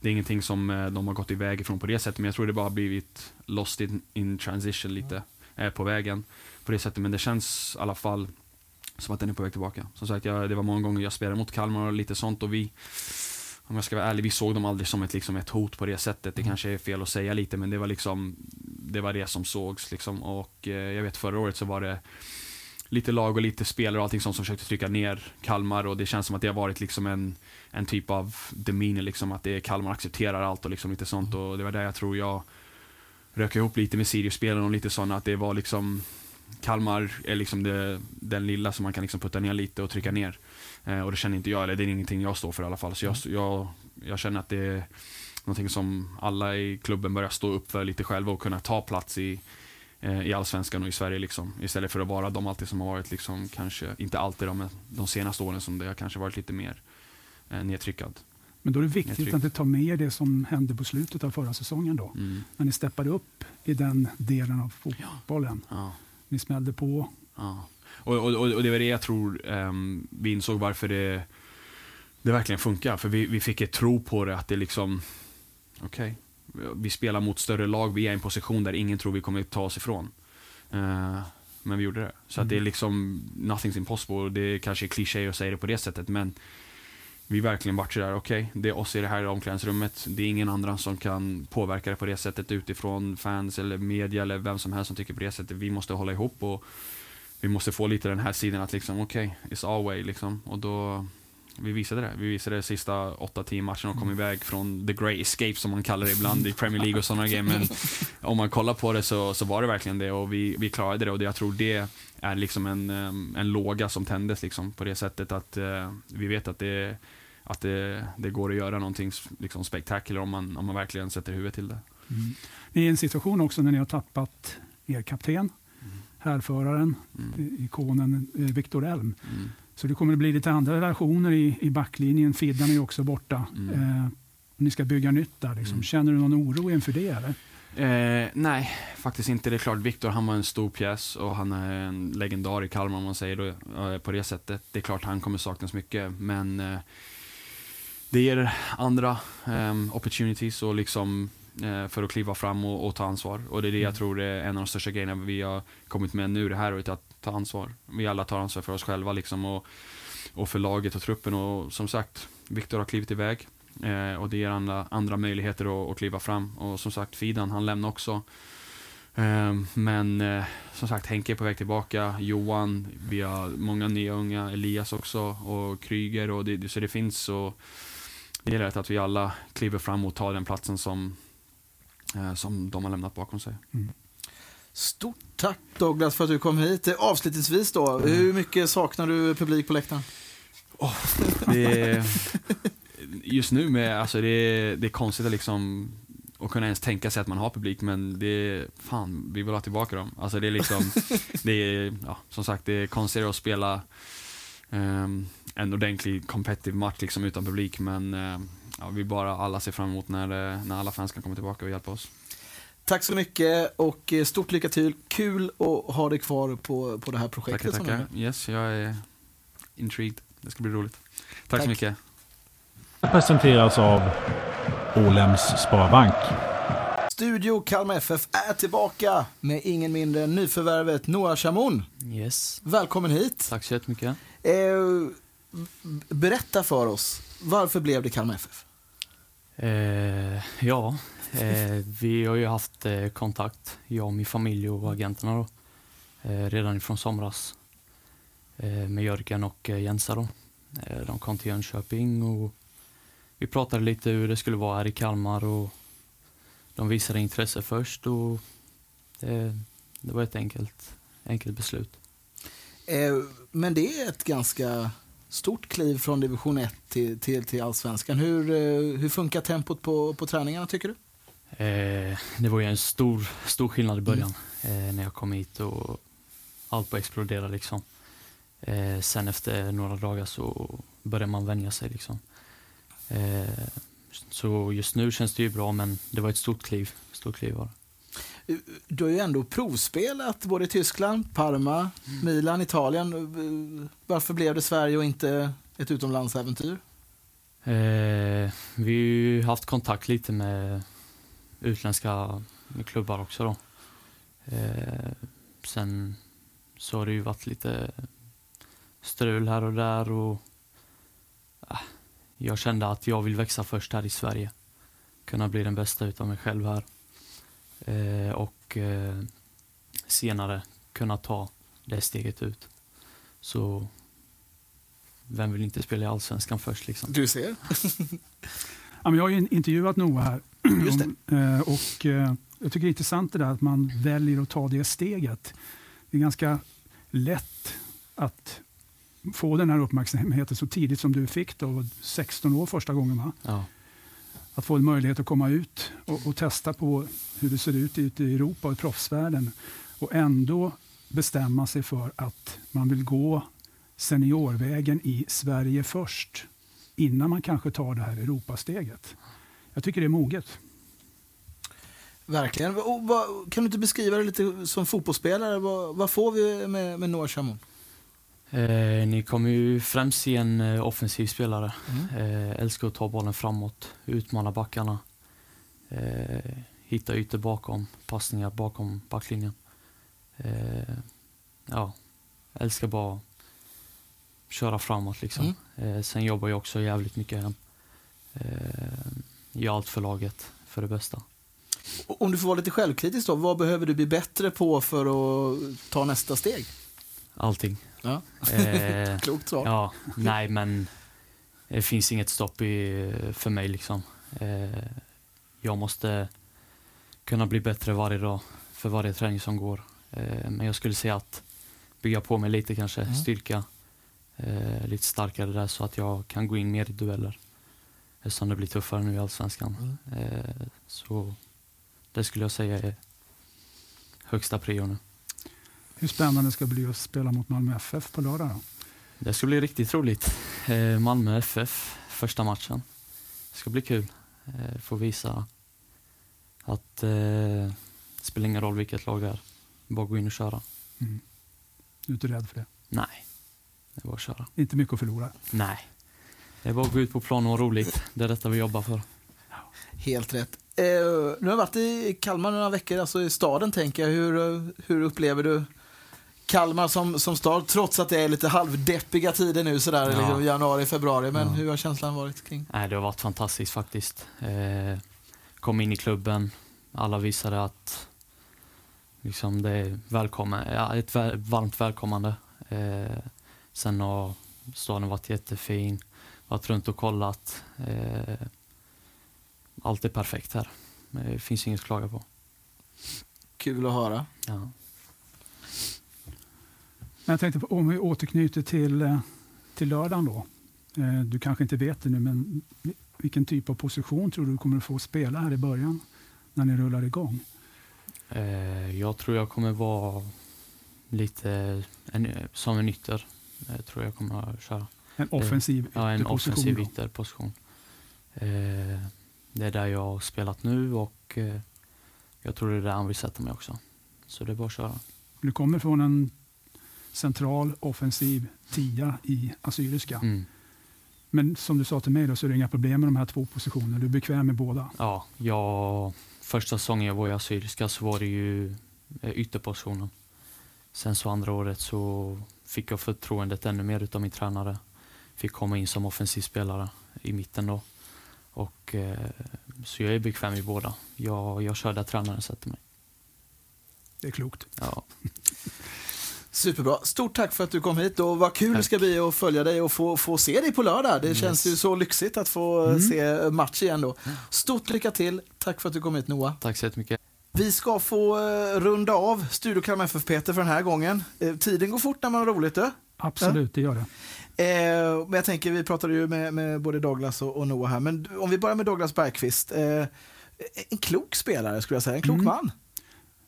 F: det är ingenting som eh, de har gått iväg ifrån på det sättet. Men jag tror det bara blivit lost in, in transition lite eh, på vägen på det sättet. Men det känns i alla fall som att den är på väg tillbaka. Som sagt, jag, det var många gånger jag spelade mot Kalmar och lite sånt och vi om jag ska vara ärlig, vi såg dem aldrig som ett, liksom ett hot på det sättet. Det kanske är fel att säga lite, men det var liksom det var det som sågs. Liksom. Och eh, jag vet förra året så var det lite lag och lite spelare och allting sånt som försökte trycka ner Kalmar och det känns som att det har varit liksom en, en typ av demeanor, liksom, att det är Kalmar accepterar allt och liksom lite sånt. Och det var där jag tror jag rök ihop lite med Sirius-spelen och lite sånt, att det var liksom Kalmar är liksom det, den lilla som man kan liksom putta ner lite och trycka ner. Eh, och det känner inte jag, eller det är ingenting jag står för i alla fall. Så jag, jag, jag känner att det är någonting som alla i klubben börjar stå upp för lite själva och kunna ta plats i, eh, i Allsvenskan och i Sverige. Liksom. Istället för att vara de alltid som har varit, liksom, kanske, inte alltid de, de senaste åren som det har kanske varit lite mer eh, nedtryckad.
B: Men då är det viktigt att ni tar med er det som hände på slutet av förra säsongen. Då,
F: Mm.
B: när ni steppade upp i den delen av fotbollen.
F: Ja.
B: Ni smällde på.
F: Ja. Och, och, och det var det jag tror ehm, vi insåg varför det, det verkligen funkar. För vi, vi fick ett tro på det, att det liksom, okej, vi spelar mot större lag, vi är i en position där ingen tror vi kommer ta oss ifrån. Eh, men vi gjorde det. Så att det är liksom, nothing's impossible. Det kanske är kliché att säga det på det sättet, men vi verkligen vart sådär, okej, det är oss i det här omklädningsrummet. Det är ingen annan som kan påverka det på det sättet utifrån fans eller media eller vem som helst som tycker på det sättet. Vi måste hålla ihop och vi måste få lite den här sidan att liksom, okej, it's our way liksom. Och då, vi visade det. Vi visade det sista 8-10 matcherna och kom iväg från the grey escape som man kallar det ibland i Premier League och sådana grejer. Men om man kollar på det så, så var det verkligen det och vi, vi klarade det och jag tror det är liksom en, em, en låga som tändes liksom på det sättet att eh, vi vet att det att det, det går att göra någonting liksom spektakulärt om man, om man verkligen sätter huvudet till det.
B: Ni är i en situation också när ni har tappat er kapten, härföraren,
F: Mm.
B: ikonen eh, Viktor Elm.
F: Mm.
B: Så det kommer att bli lite andra relationer i, i backlinjen. Fiddan är också borta.
F: Mm.
B: Eh, ni ska bygga nytt där. Liksom.
F: Mm.
B: Känner du någon oro inför det? Eller?
F: Eh, nej, faktiskt inte. Det är klart, Viktor han var en stor pjäs och han är en legendar i Kalmar om man säger det eh, på det sättet. Det är klart han kommer saknas mycket, men eh, det ger andra eh, opportunities och liksom eh, för att kliva fram och, och ta ansvar. Och det är det jag tror är en av de största grejerna vi har kommit med nu det här året, att ta ansvar. Vi alla tar ansvar för oss själva liksom och, och för laget och truppen och som sagt, Viktor har klivit iväg. Eh, och det ger andra, andra möjligheter att, att kliva fram. Och som sagt, Fidan, han lämnar också. Eh, men eh, som sagt, Henke är på väg tillbaka. Johan, vi har många nya unga. Elias också och Kryger. Och det, så det finns och det gäller att vi alla kliver fram och tar den platsen som, eh, som de har lämnat bakom sig. Mm.
A: Stort tack Douglas för att du kom hit. Eh, Avslutningsvis då, hur mycket saknar du publik på läktaren?
F: Det är, just nu med, alltså det är, det är konstigt att liksom att kunna ens tänka sig att man har publik, men det är, fan, vi vill ha tillbaka dem. Alltså det är liksom, det är, ja, som sagt, det är konstigt att spela ehm, en ordentlig competitive match liksom utan publik, men ehm, ja, vi bara alla ser fram emot när, eh, när alla fans kan komma tillbaka och hjälpa oss.
A: Tack så mycket och eh, stort lycka till. Kul att ha dig kvar på, på det här
F: Tackar,
A: projektet.
F: tackar.
A: du-
F: Yes, jag är intrigued. Det ska bli roligt. Tack, så
A: Tack.
F: mycket.
D: presenteras av Ålems Sparbank.
A: Studio Kalmar FF är tillbaka med ingen mindre än nyförvärvet Noah Chamoun.
G: Yes.
A: Välkommen hit.
G: Tack så jättemycket.
A: Eh, berätta för oss, varför blev det Kalmar FF?
G: Eh, ja, eh, vi har ju haft eh, kontakt, jag och min familj och agenterna då, eh, redan ifrån somras eh, med Jörgen och eh, Jensa då. Eh, de kom till Jönköping och vi pratade lite hur det skulle vara här i Kalmar och de visade intresse först och det, det var ett enkelt, enkelt beslut.
A: Eh, men det är ett ganska stort kliv från division 1 till, till, till allsvenskan. Hur, eh, hur funkar tempot på, på träningarna tycker du?
G: Eh, det var ju en stor, stor skillnad i början eh, när jag kom hit och allt bara exploderade liksom. Eh, sen efter några dagar så börjar man vänja sig liksom. Eh, så just nu känns det ju bra men det var ett stort kliv. Stort kliv var.
A: Du har ju ändå provspelat både i Tyskland, Parma, Milan, Italien. Varför blev det Sverige och inte ett utomlandsäventyr?
G: Eh, vi har haft kontakt lite med utländska klubbar också då. Eh, sen så har det ju varit lite strul här och där och eh, jag kände att jag vill växa först här i Sverige. Kunna bli den bästa utav mig själv här. Eh, och eh, senare kunna ta det steget ut. Så vem vill inte spela i Allsvenskan först liksom?
A: Du ser.
B: Ja, men jag har ju intervjuat Noah här.
A: Just det.
B: Eh, och, eh, jag tycker det är intressant det där att man väljer att ta det steget. Det är ganska lätt att få den här uppmärksamheten så tidigt som du fick då, 16 år första gången va?
G: Ja.
B: Att få en möjlighet att komma ut och, och testa på hur det ser ut ute i Europa och i proffsvärlden och ändå bestämma sig för att man vill gå seniorvägen i Sverige först innan man kanske tar det här Europasteget. Jag tycker det är moget.
A: Verkligen. Och vad, kan du inte beskriva det lite som fotbollsspelare? Vad, vad får vi med, med Noah Chamon?
G: Eh, ni kommer ju främst se en eh, offensiv spelare.
A: Mm.
G: Eh, älskar att ta bollen framåt, utmana backarna. Eh, hitta ytor bakom, passningar bakom backlinjen. Eh, ja, älskar bara köra framåt liksom. Eh, sen jobbar jag också jävligt mycket hem. Gör allt för laget, för det bästa.
A: Om du får vara lite självkritisk då, vad behöver du bli bättre på för att ta nästa steg?
G: Allting.
A: Ja.
G: Eh,
A: Klokt svar.
G: Ja, nej men det finns inget stopp i, för mig liksom. Eh, jag måste kunna bli bättre varje dag för varje träning som går. Eh, men jag skulle säga att bygga på mig lite kanske,
A: Mm.
G: styrka. Eh, lite starkare där så att jag kan gå in mer i dueller. Eftersom det blir tuffare nu i Allsvenskan.
A: Mm.
G: Eh, så det skulle jag säga är högsta prio nu.
B: Hur spännande ska det bli att spela mot Malmö FF på lördag? Då?
G: Det ska bli riktigt roligt. Eh, Malmö FF, första matchen. Det ska bli kul. Eh, få visa att eh, det spelar ingen roll vilket lag det är. Bara gå in och köra.
B: Mm. Du är inte rädd för det?
G: Nej, det är bara att köra.
B: Inte mycket att förlora.
G: Nej. Det är bara att gå ut på plan och ha roligt. Det är detta vi jobbar för.
A: Helt rätt. Eh, nu har jag varit i Kalmar några veckor, alltså i staden tänker jag. Hur, eh, hur upplever du Kalmar som, som stad, trots att det är lite halvdeppiga tider nu sådär,
G: Ja.
A: liksom januari, februari. Men
G: Ja.
A: hur har känslan varit kring?
G: Nej, det har varit fantastiskt faktiskt. Eh, kom in i klubben. Alla visade att liksom, det är välkommen, ja, ett varmt välkommande. Eh, sen har staden varit jättefin. Varit runt och kollat. Eh, allt är perfekt här. Det finns inget att klaga på.
A: Kul att höra.
G: Ja.
B: Men jag tänkte på, om vi återknyter till, eh, till lördagen då. Eh, Du kanske inte vet det nu, men vilken typ av position tror du kommer att få spela här i början när ni rullar igång?
G: Eh, jag tror jag kommer vara lite en, som en ytter. Eh, tror jag kommer att köra.
B: En offensiv
G: Ja, en
B: ytterposition
G: offensiv ytterposition. Eh, det är där jag har spelat nu och eh, jag tror det är där han vill sätta mig också. Så det är bara att köra.
B: Du kommer från en central offensiv tia i Assyriska.
G: Mm.
B: Men som du sa till mig då, så är det inga problem med de här två positionerna. Du är bekväm med båda.
G: Ja, jag, första säsongen jag var i Assyriska så var det ju eh, ytterpositionen. Sen så andra året så fick jag förtroendet ännu mer utav min tränare. Fick komma in som offensiv spelare i mitten då. Och, eh, så jag är bekväm i båda. Jag, jag kör där tränaren sätter mig.
B: Det är klokt.
G: Ja.
A: Superbra. Stort tack för att du kom hit och vad kul det
G: Tack.
A: ska bli att följa dig och få, få se dig på lördag. Det
G: Yes.
A: känns ju så lyxigt att få
B: Mm.
A: se match igen då. Stort lycka till. Tack för att du kom hit Noah.
G: Tack så jättemycket.
A: Vi ska få eh, runda av Studio Kalmar FF Peter för den här gången. Eh, tiden går fort när man har roligt. Du.
B: Absolut, det gör det.
A: Men jag tänker, vi pratade ju med, med både Douglas och, och, Noah här, men om vi börjar med Douglas Bergqvist. Eh, en klok spelare skulle jag säga, en klok mm. man.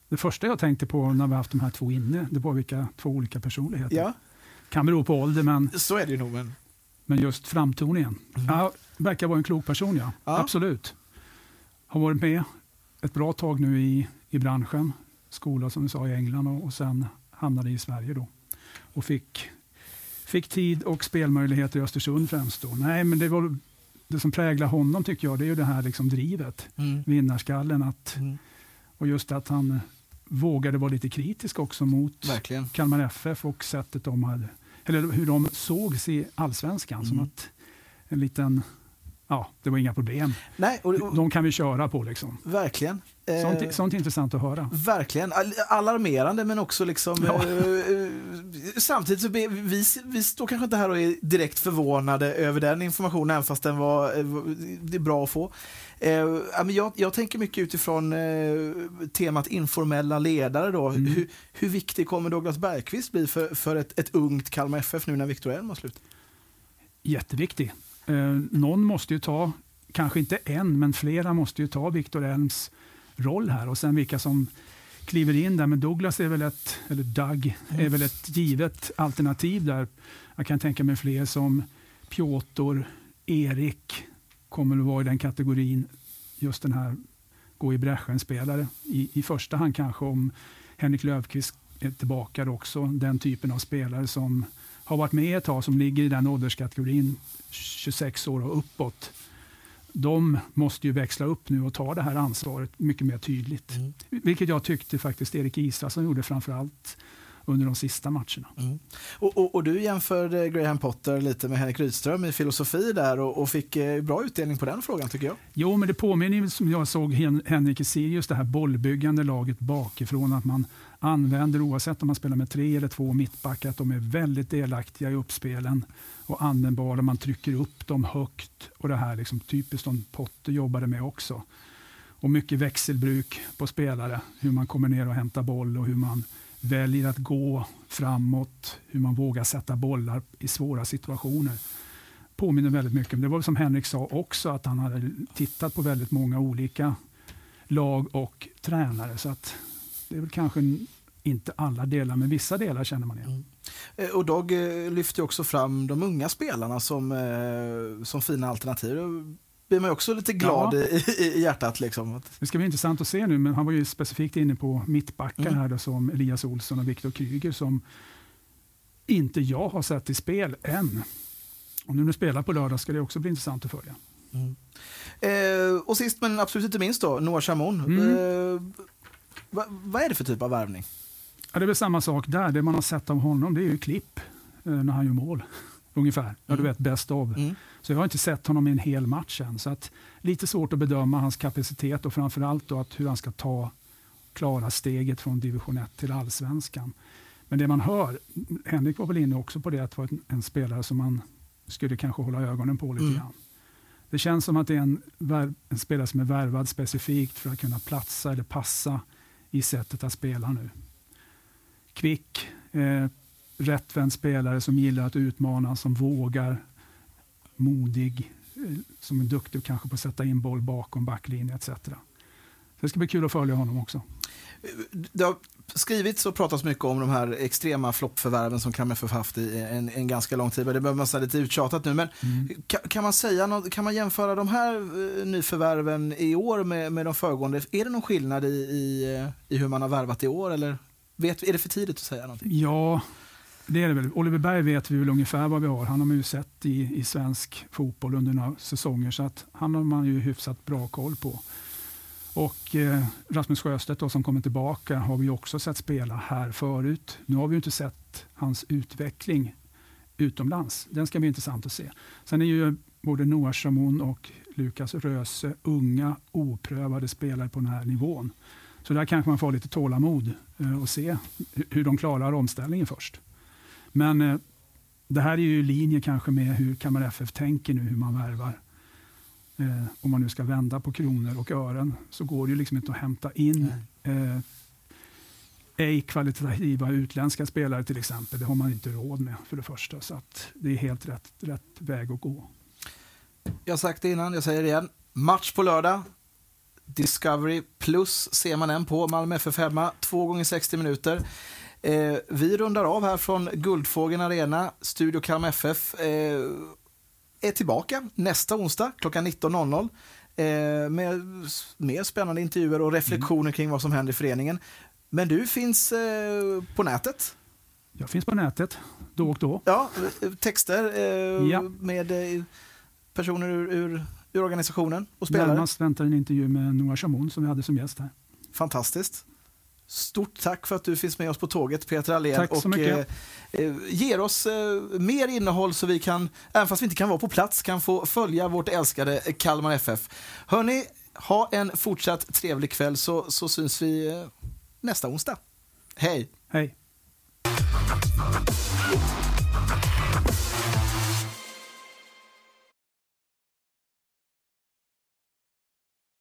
B: Det första jag tänkte på när vi haft de här två inne, det var vilka två olika personligheter. Ja. Kan bero på ålder, men...
A: Så är det nog. Men,
B: men just framtoningen. Mm. Ja, verkar vara en klok person, ja. ja. Absolut. Har varit med ett bra tag nu i, i branschen. Skola som du sa i England och, och sen hamnade i Sverige då. Och fick, fick tid och spelmöjligheter i Östersund främst. Då. Nej, men det, var, det som präglar honom tycker jag, det är ju det här liksom drivet. Mm. Vinnarskallen. Att, mm. Och just att han vågade vara lite kritisk också mot Verkligen. Kalmar FF och sättet de hade, eller hur de sågs i allsvenskan. Mm. Som att en liten ja, det var inga problem.
A: Nej, och,
B: och, de kan vi köra på. Liksom.
A: Verkligen.
B: Sånt, eh, sånt är intressant att höra.
A: Verkligen. Alarmerande men också liksom... Ja. Eh, samtidigt så be, vi, vi står kanske inte här och är direkt förvånade över den informationen, även fast den var, eh, det är bra att få. Eh, jag, jag tänker mycket utifrån eh, temat informella ledare. Då. Mm. Hur, hur viktig kommer Douglas Bergqvist bli för, för ett, ett ungt Kalmar FF nu när Victor Elm har slutat?
B: Jätteviktig. Eh, någon måste ju ta, kanske inte en, men flera måste ju ta Victor Elms roll här och sen vilka som kliver in där. Men Douglas är väl ett, eller Doug, mm. är väl ett givet alternativ där. Jag kan tänka mig fler som Piotr, Erik kommer att vara i den kategorin. Just den här gå i bräschen-spelare. I, I första hand kanske om Henrik Löfqvist är tillbaka också. Den typen av spelare som har varit med ett tag, som ligger i den ålderskategorin 26 år och uppåt, de måste ju växla upp nu och ta det här ansvaret mycket mer tydligt. Mm. Vilket jag tyckte faktiskt Erik Israelsson gjorde framför allt under de sista matcherna. Mm.
A: Och, och, och, du jämförde Graham Potter lite med Henrik Rydström i filosofi där och, och, fick eh, bra utdelning på den frågan tycker jag.
B: Jo, men det påminner som jag såg Henrik i Sirius, det här bollbyggande laget bakifrån, att man använder, oavsett om man spelar med tre eller två mittbackar, att de är väldigt delaktiga i uppspelen och användbara. Man trycker upp dem högt och det här liksom typiskt som Potter jobbade med också. Och mycket växelbruk på spelare, hur man kommer ner och hämtar boll och hur man väljer att gå framåt, hur man vågar sätta bollar i svåra situationer. Påminner väldigt mycket om, det var som Henrik sa också, att han hade tittat på väldigt många olika lag och tränare. Så att det är väl kanske inte alla delar, men vissa delar känner man igen. Mm.
A: Eh, och Dag eh, lyfter också fram de unga spelarna som, eh, som fina alternativ. Då blir man också lite glad ja. i, i, hjärtat. Liksom.
B: Det ska bli intressant att se nu, men han var ju specifikt inne på mittbackar mm. här då, som Elias Olsson och Viktor Kryger som inte jag har sett i spel än. Och nu när spelar på lördag ska det också bli intressant att följa. Mm.
A: Eh, och sist men absolut inte minst då, Noah Chamon. Mm. Eh, vad, vad är det för typ av värvning?
B: Ja, det är väl samma sak där. Det man har sett av honom det är ju klipp eh, när han gör mål. Ungefär. Ja, du mm. vet, bäst av. Mm. Så jag har inte sett honom i en hel match än. Så att, lite svårt att bedöma hans kapacitet och framförallt då att hur han ska ta klara steget från division 1 till allsvenskan. Men det man hör, Henrik var väl inne också på det, att det var en, en spelare som man skulle kanske hålla ögonen på lite mm. grann. Det känns som att det är en, en, spelare som är värvad specifikt för att kunna platsa eller passa i sättet att spela nu. Kvick, eh, rättvänd spelare som gillar att utmana, som vågar, modig, eh, som är duktig kanske på att sätta in boll bakom backlinjen etc. Så det ska bli kul att följa honom också.
A: Det har skrivits och pratats mycket om de här extrema floppförvärven som Kalmar FF haft i en, en ganska lång tid. Det behöver man säga lite uttjatat nu. Men mm. kan, kan, man säga något, kan man jämföra de här uh, nyförvärven i år med, med de föregående? Är det någon skillnad i, i, i hur man har värvat i år? Eller vet, är det för tidigt att säga någonting?
B: Ja, det är det väl. Oliver Berg vet vi väl ungefär vad vi har. Han har man ju sett i, i svensk fotboll under några säsonger, så att han har man ju hyfsat bra koll på. Och eh, Rasmus Sjöstedt då, som kommer tillbaka har vi också sett spela här förut. Nu har vi inte sett hans utveckling utomlands. Den ska bli intressant att se. Sen är ju både Noah Shamoun och Lukas Röse unga, oprövade spelare på den här nivån. Så där kanske man får lite tålamod eh, och se hur de klarar omställningen först. Men eh, det här är ju i linje kanske med hur Kalmar FF tänker nu, hur man värvar. Eh, om man nu ska vända på kronor och ören så går det ju liksom inte att hämta in eh, ej kvalitativa utländska spelare till exempel. Det har man inte råd med för det första. Så att det är helt rätt, rätt väg att gå.
A: Jag har sagt det innan, jag säger det igen. Match på lördag. Discovery plus ser man en på. Malmö FF hemma, två gånger 60 minuter. Eh, vi rundar av här från Guldfågeln Arena. Studio Kalmar FF eh, är tillbaka nästa onsdag klockan 19.00 eh, med mer spännande intervjuer och reflektioner kring vad som händer i föreningen. Men du finns eh, på nätet.
B: Jag finns på nätet då och då.
A: Ja, eh, texter eh,
B: Ja.
A: med personer ur, ur, ur organisationen och spelare.
B: Närmast väntar en intervju med Noah Chamoun som vi hade som gäst här.
A: Fantastiskt. Stort tack för att du finns med oss på tåget, Peter Allén.
B: Tack så
A: och
B: mycket.
A: eh, eh, ger oss eh, mer innehåll så vi kan, även fast vi inte kan vara på plats, kan få följa vårt älskade Kalmar FF. Hörni, ha en fortsatt trevlig kväll så, så syns vi eh, nästa onsdag. Hej!
B: Hej!